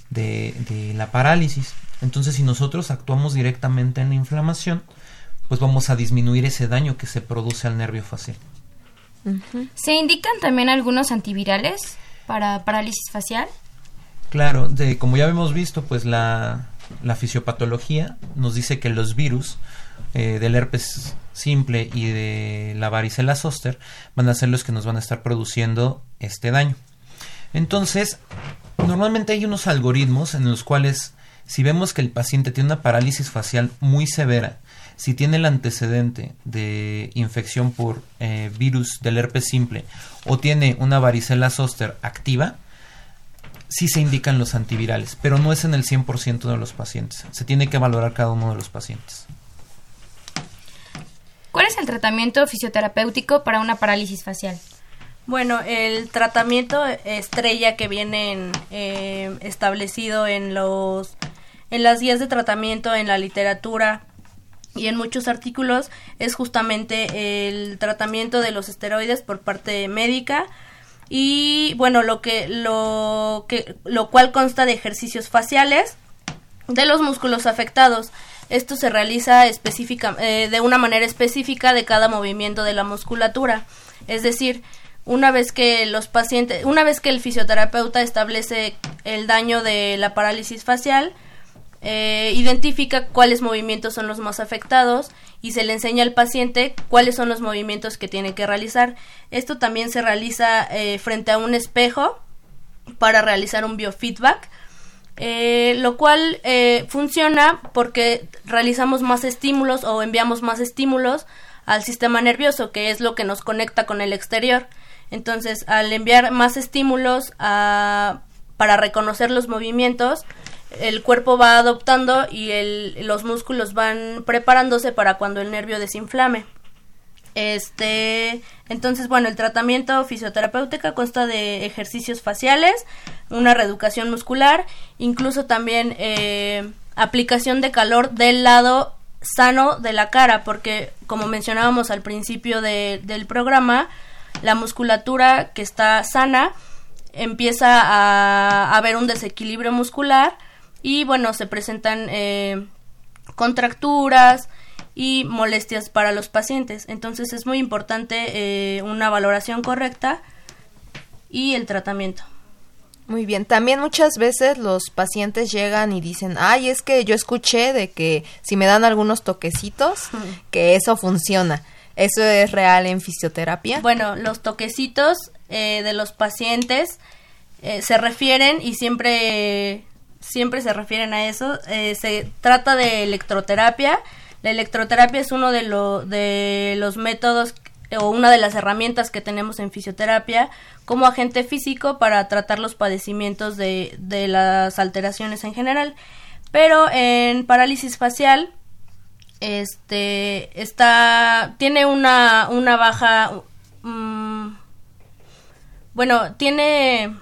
de, de, la parálisis. Entonces, si nosotros actuamos directamente en la inflamación, pues vamos a disminuir ese daño que se produce al nervio facial. ¿Se indican también algunos antivirales? para parálisis facial? Claro, de, como ya hemos visto, pues la, la fisiopatología nos dice que los virus eh, del herpes simple y de la varicela zoster van a ser los que nos van a estar produciendo este daño. Entonces, normalmente hay unos algoritmos en los cuales si vemos que el paciente tiene una parálisis facial muy severa, si tiene el antecedente de infección por eh, virus del herpes simple o tiene una varicela zoster activa, sí se indican los antivirales, pero no es en el 100% de los pacientes. Se tiene que valorar cada uno de los pacientes. ¿Cuál es el tratamiento fisioterapéutico para una parálisis facial? Bueno, el tratamiento estrella que viene eh, establecido en los en las guías de tratamiento en la literatura y en muchos artículos es justamente el tratamiento de los esteroides por parte médica y bueno lo que lo que lo cual consta de ejercicios faciales de los músculos afectados esto se realiza específica, eh, de una manera específica de cada movimiento de la musculatura es decir una vez que los pacientes, una vez que el fisioterapeuta establece el daño de la parálisis facial, eh, identifica cuáles movimientos son los más afectados y se le enseña al paciente cuáles son los movimientos que tiene que realizar. Esto también se realiza eh, frente a un espejo para realizar un biofeedback, eh, lo cual funciona porque realizamos más estímulos o enviamos más estímulos al sistema nervioso, que es lo que nos conecta con el exterior. Entonces, al enviar más estímulos a, para reconocer los movimientos, el cuerpo va adoptando y el, los músculos van preparándose para cuando el nervio desinflame. Este, entonces, bueno, el tratamiento fisioterapéutico consta de ejercicios faciales, una reeducación muscular, incluso también eh, aplicación de calor del lado sano de la cara, porque como mencionábamos al principio del programa, la musculatura que está sana empieza a, haber un desequilibrio muscular y bueno, se presentan eh, contracturas y molestias para los pacientes. Entonces es muy importante eh, una valoración correcta y el tratamiento. Muy bien, también muchas veces los pacientes llegan y dicen, ay, es que yo escuché de que si me dan algunos toquecitos, que eso funciona. ¿Eso es real en fisioterapia? Bueno, los toquecitos eh, de los pacientes eh, se refieren y siempre, siempre se refieren a eso. Eh, se trata de electroterapia. La electroterapia es uno de, los métodos o una de las herramientas que tenemos en fisioterapia como agente físico para tratar los padecimientos de, las alteraciones en general. Pero en parálisis facial este está tiene una una baja mm, bueno tiene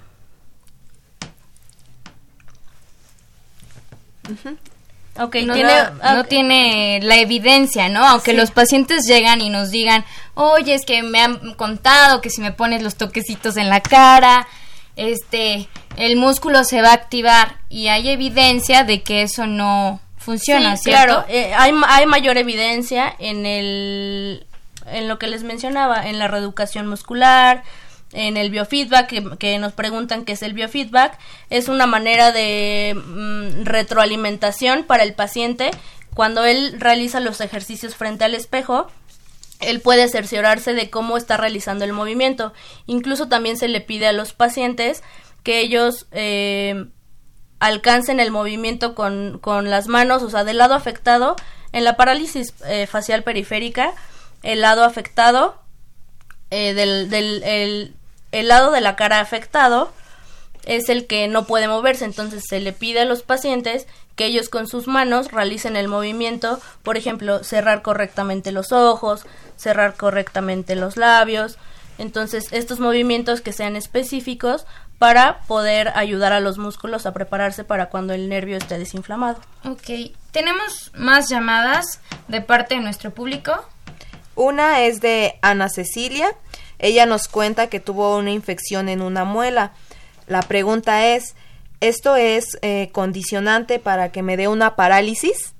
Okay, no, tiene, no, tiene la evidencia, ¿no? Aunque los pacientes llegan y nos digan, oye, es que me han contado que si me pones los toquecitos en la cara, este, el músculo se va a activar y hay evidencia de que eso no, funciona, Claro, eh, hay, hay mayor evidencia en el en lo que les mencionaba, en la reeducación muscular, en el biofeedback, que, nos preguntan qué es el biofeedback, es una manera de mm, retroalimentación para el paciente. Cuando él realiza los ejercicios frente al espejo, él puede cerciorarse de cómo está realizando el movimiento. Incluso también se le pide a los pacientes que ellos eh, alcancen el movimiento con, con, las manos, o sea, del lado afectado, en la parálisis eh, facial periférica, el lado afectado, eh, del, del el, lado de la cara afectado es el que no puede moverse, entonces se le pide a los pacientes que ellos con sus manos realicen el movimiento, por ejemplo, cerrar correctamente los ojos, cerrar correctamente los labios, entonces estos movimientos que sean específicos para poder ayudar a los músculos a prepararse para cuando el nervio esté desinflamado. Ok, tenemos más llamadas de parte de nuestro público. Una es de Ana Cecilia. Ella nos cuenta que tuvo una infección en una muela. La pregunta es, ¿esto es eh, condicionante para que me dé una parálisis?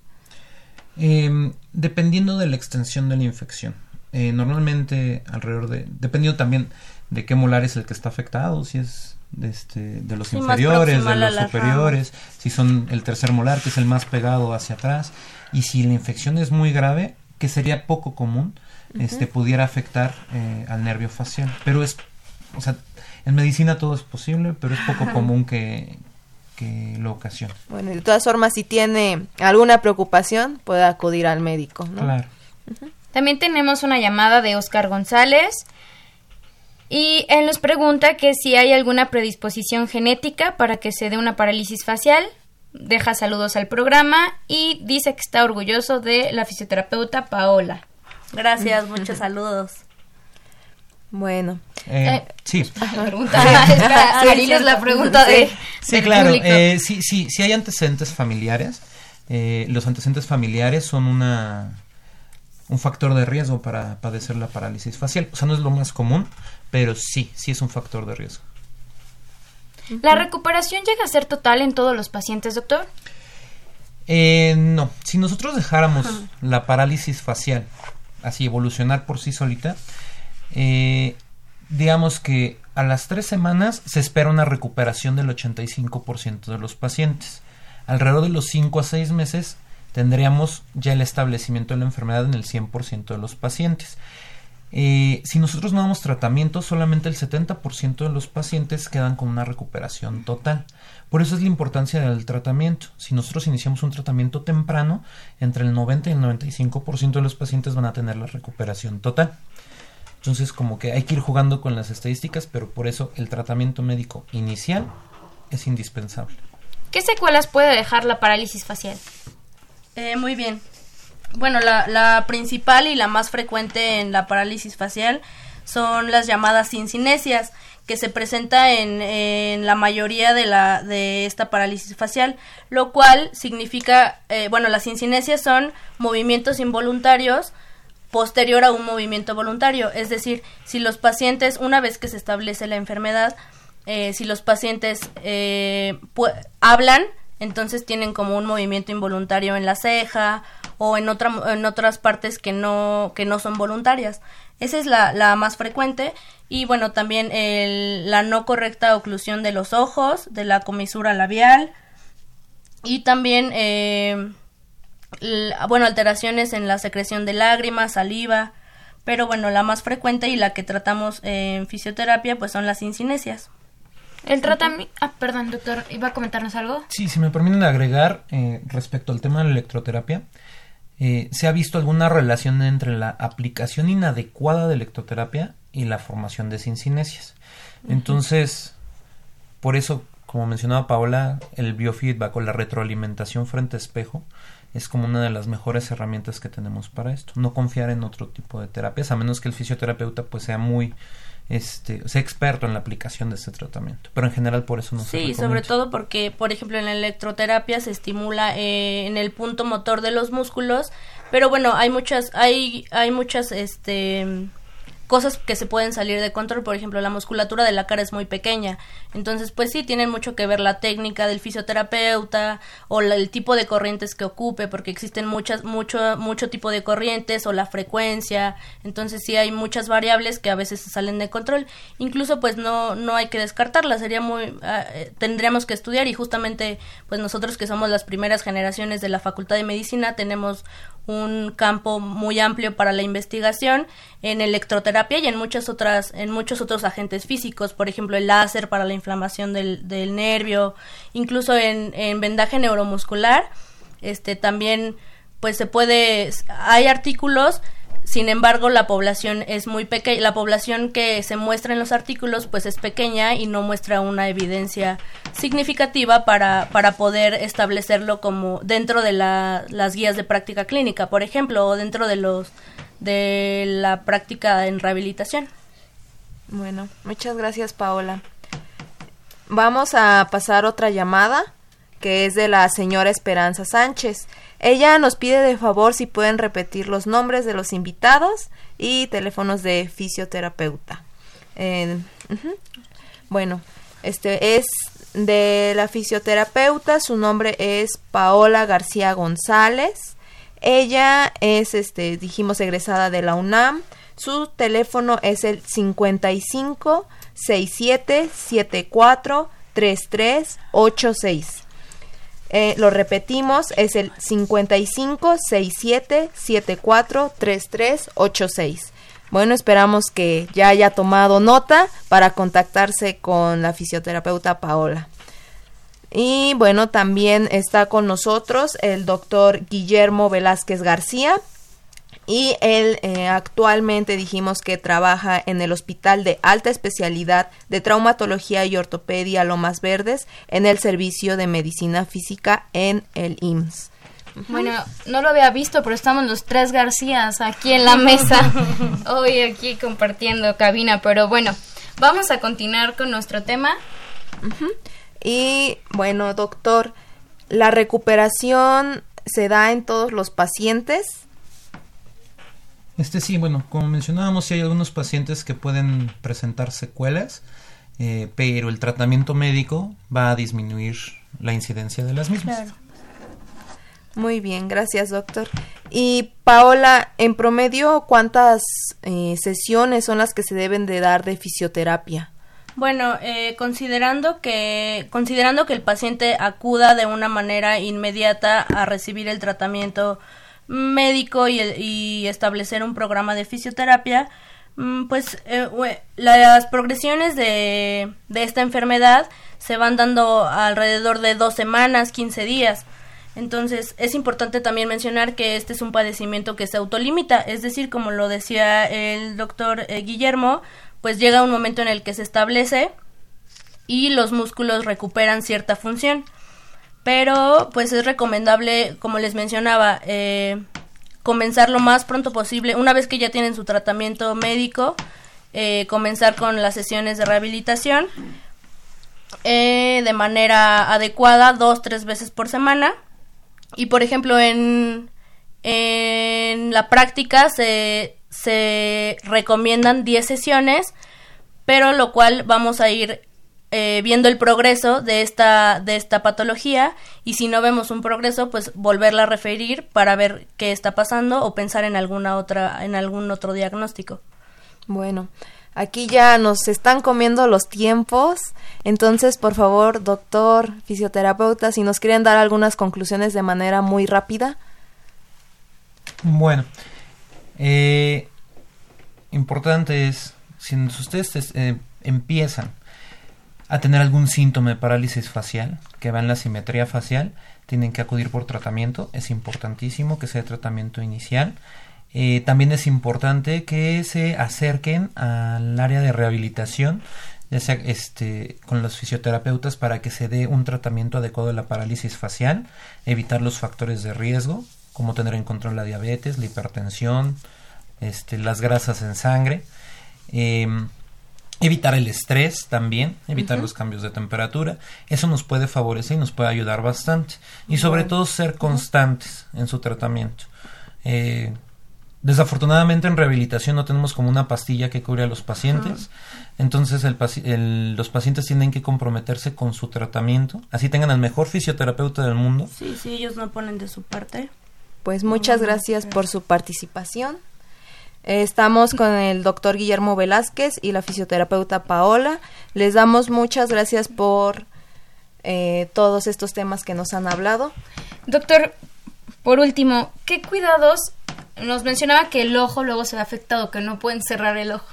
Em, dependiendo de la extensión de la infección. Eh, normalmente alrededor de, dependiendo también de qué molar es el que está afectado, si es de, este, de los inferiores, de los superiores, si son el tercer molar, que es el más pegado hacia atrás, y si la infección es muy grave, que sería poco común, este pudiera afectar eh, al nervio facial. Pero es, o sea, en medicina todo es posible, pero es poco común que, que lo ocasione. Bueno, de todas formas, si tiene alguna preocupación, puede acudir al médico, Claro. También tenemos una llamada de Oscar González. Y él nos pregunta que si hay alguna predisposición genética para que se dé una parálisis facial. Deja saludos al programa y dice que está orgulloso de la fisioterapeuta Paola. Gracias, muchos saludos. Bueno, eh, eh sí. Pregunta, es la pregunta de. Sí, claro. Eh, sí, sí, sí hay antecedentes familiares. Eh, los antecedentes familiares son una un factor de riesgo para padecer la parálisis facial. O sea, no es lo más común, pero sí, sí es un factor de riesgo. ¿La recuperación llega a ser total en todos los pacientes, doctor? Eh, no, si nosotros dejáramos la parálisis facial así evolucionar por sí solita, eh, digamos que a las tres semanas se espera una recuperación del 85% de los pacientes. Alrededor de los 5 a 6 meses tendríamos ya el establecimiento de la enfermedad en el 100% de los pacientes. Eh, si nosotros no damos tratamiento, solamente el 70% de los pacientes quedan con una recuperación total. Por eso es la importancia del tratamiento. Si nosotros iniciamos un tratamiento temprano, entre el 90 y el 95% de los pacientes van a tener la recuperación total. Entonces, como que hay que ir jugando con las estadísticas, pero por eso el tratamiento médico inicial es indispensable. ¿Qué secuelas puede dejar la parálisis facial? Eh, muy bien. Bueno, la, principal y la más frecuente en la parálisis facial son las llamadas cincinesias, que se presenta en, la mayoría de, la, de esta parálisis facial, lo cual significa, eh, bueno, las cincinesias son movimientos involuntarios posterior a un movimiento voluntario, es decir, si los pacientes, una vez que se establece la enfermedad, eh, si los pacientes eh, hablan, entonces tienen como un movimiento involuntario en la ceja o en, otra, en otras partes que no, que no son voluntarias. Esa es la, la más frecuente y bueno, también el, la no correcta oclusión de los ojos, de la comisura labial y también, eh, bueno, alteraciones en la secreción de lágrimas, saliva, pero bueno, la más frecuente y la que tratamos en fisioterapia pues son las incinesias. El tratamiento... Ah, perdón, doctor, ¿iba a comentarnos algo? Sí, si me permiten agregar eh, respecto al tema de la electroterapia, eh, se ha visto alguna relación entre la aplicación inadecuada de electroterapia y la formación de cincinesias. Entonces, por eso, como mencionaba Paola, el biofeedback o la retroalimentación frente a espejo es como una de las mejores herramientas que tenemos para esto. No confiar en otro tipo de terapias, a menos que el fisioterapeuta pues sea muy este, sea experto en la aplicación de este tratamiento. Pero en general por eso no sí, Sí, sobre todo porque, por ejemplo, en la electroterapia se estimula eh, en el punto motor de los músculos, pero bueno, hay muchas, hay, hay muchas, este cosas que se pueden salir de control, por ejemplo, la musculatura de la cara es muy pequeña, entonces pues sí tienen mucho que ver la técnica del fisioterapeuta o el tipo de corrientes que ocupe, porque existen muchas mucho mucho tipo de corrientes o la frecuencia, entonces sí hay muchas variables que a veces salen de control, incluso pues no no hay que descartarlas, sería muy ah, eh, tendríamos que estudiar y justamente pues nosotros que somos las primeras generaciones de la Facultad de Medicina tenemos un campo muy amplio para la investigación en electroterapia y en muchas otras en muchos otros agentes físicos por ejemplo el láser para la inflamación del, del nervio incluso en, en vendaje neuromuscular este también pues se puede hay artículos sin embargo, la población es muy pequeña, la población que se muestra en los artículos pues es pequeña y no muestra una evidencia significativa para, para poder establecerlo como dentro de las guías de práctica clínica, por ejemplo, o dentro de los de la práctica en rehabilitación. Bueno, muchas gracias Paola. Vamos a pasar otra llamada que es de la señora Esperanza Sánchez. Ella nos pide de favor si pueden repetir los nombres de los invitados y teléfonos de fisioterapeuta. Bueno, este es de la fisioterapeuta, su nombre es Paola García González. Ella es, este, dijimos, egresada de la UNAM. Su teléfono es el 55 67 74 3386. Eh, lo repetimos, es el 55 67 74 33 86. Bueno, esperamos que ya haya tomado nota para contactarse con la fisioterapeuta Paola. Y bueno, también está con nosotros el doctor Guillermo Velázquez García, y él eh, actualmente dijimos que trabaja en el Hospital de Alta Especialidad de Traumatología y Ortopedia Lomas Verdes en el Servicio de Medicina Física en el IMSS. Bueno, no lo había visto, pero estamos los tres Garcías aquí en la mesa, hoy aquí compartiendo cabina, pero bueno, vamos a continuar con nuestro tema. Y bueno, doctor, ¿la recuperación se da en todos los pacientes? Este sí, bueno, como mencionábamos, sí hay algunos pacientes que pueden presentar secuelas, eh, pero el tratamiento médico va a disminuir la incidencia de las mismas. Muy bien, gracias doctor. Y Paola, en promedio, ¿cuántas eh, sesiones son las que se deben de dar de fisioterapia? Bueno, eh, considerando que considerando que el paciente acuda de una manera inmediata a recibir el tratamiento médico y, establecer un programa de fisioterapia, mm, pues eh, las progresiones de, de esta enfermedad se van dando alrededor de dos semanas, 15 días. Entonces, es importante también mencionar que este es un padecimiento que se autolimita, es decir, como lo decía el doctor eh, Guillermo, pues llega un momento en el que se establece y los músculos recuperan cierta función. Pero, pues es recomendable, como les mencionaba, eh, comenzar lo más pronto posible, una vez que ya tienen su tratamiento médico, eh, comenzar con las sesiones de rehabilitación de manera adecuada dos, tres veces por semana. Y por ejemplo, en, en la práctica se, se recomiendan 10 sesiones, pero lo cual vamos a ir eh, viendo el progreso de esta, de esta patología y si no vemos un progreso, pues volverla a referir para ver qué está pasando o pensar en alguna otra, en algún otro diagnóstico. Bueno, Aquí ya nos están comiendo los tiempos. Entonces, por favor, doctor, fisioterapeuta, si nos quieren dar algunas conclusiones de manera muy rápida. Bueno, eh, importante es, si ustedes eh, empiezan a tener algún síntoma de parálisis facial, que va en la simetría facial, tienen que acudir por tratamiento. Es importantísimo que sea tratamiento inicial. Eh, también es importante que se acerquen al área de rehabilitación, ya sea este, con los fisioterapeutas para que se dé un tratamiento adecuado de la parálisis facial, evitar los factores de riesgo, como tener en control la diabetes, la hipertensión, este, las grasas en sangre. Em, evitar el estrés también, evitar los cambios de temperatura, eso nos puede favorecer y nos puede ayudar bastante. Y sobre todo ser constantes en su tratamiento. Eh, Desafortunadamente en rehabilitación no tenemos como una pastilla que cubre a los pacientes, entonces el, los pacientes tienen que comprometerse con su tratamiento, así tengan al mejor fisioterapeuta del mundo. Sí, sí, ellos no ponen de su parte. Pues muchas gracias por su participación. Estamos con el doctor Guillermo Velázquez y la fisioterapeuta Paola. Les damos muchas gracias por eh, todos estos temas que nos han hablado. Doctor, por último, ¿qué cuidados nos mencionaba que el ojo luego se ve afectado, que no pueden cerrar el ojo.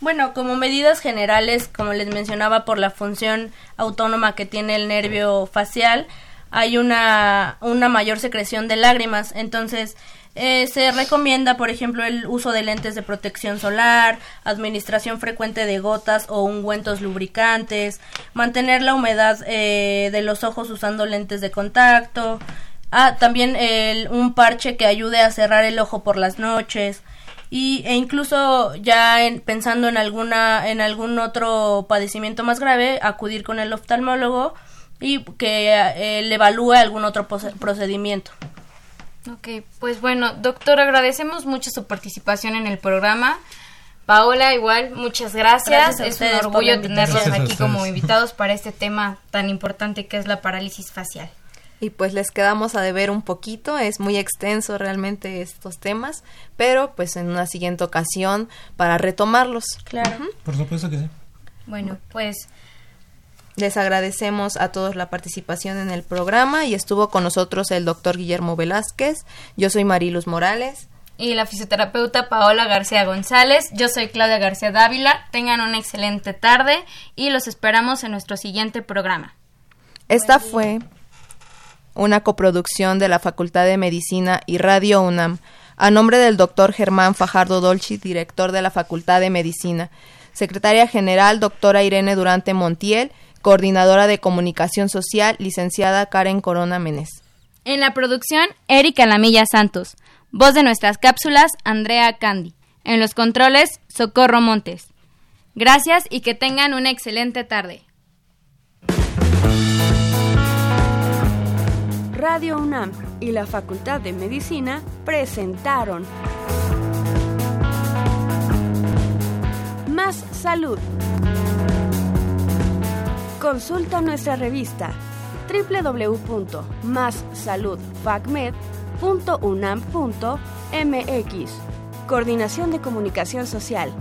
Bueno, como medidas generales, como les mencionaba, por la función autónoma que tiene el nervio facial, hay una, una mayor secreción de lágrimas. Entonces, eh, se recomienda, por ejemplo, el uso de lentes de protección solar, administración frecuente de gotas o ungüentos lubricantes, mantener la humedad eh, de los ojos usando lentes de contacto, Ah, también el, un parche que ayude a cerrar el ojo por las noches. Y, e incluso ya pensando en alguna en algún otro padecimiento más grave acudir con el oftalmólogo y que eh, le evalúe algún otro procedimiento. Ok, pues bueno, doctor, agradecemos mucho su participación en el programa. Paola, igual, muchas gracias. es un orgullo tenerlos aquí como invitados para este tema tan importante que es la parálisis facial y pues les quedamos a deber un poquito, es muy extenso realmente estos temas, pero pues en una siguiente ocasión para retomarlos. Claro. Por supuesto que sí. Bueno, pues les agradecemos a todos la participación en el programa y estuvo con nosotros el doctor Guillermo Velázquez, yo soy Mariluz Morales. Y la fisioterapeuta Paola García González. Yo soy Claudia García Dávila. Tengan una excelente tarde y los esperamos en nuestro siguiente programa. Esta fue una coproducción de la Facultad de Medicina y Radio UNAM, a nombre del doctor Germán Fajardo Dolci, director de la Facultad de Medicina, secretaria general doctora Irene Durante Montiel, coordinadora de comunicación social, licenciada Karen Corona Menes. En la producción, Erika Lamilla Santos. Voz de nuestras cápsulas, Andrea Candy. En los controles, Socorro Montes. Gracias y que tengan una excelente tarde. Radio UNAM y la Facultad de Medicina presentaron Más Salud. Consulta nuestra revista www.massaludfacmed.unam.mx Coordinación de Comunicación Social.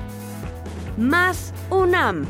Más UNAM.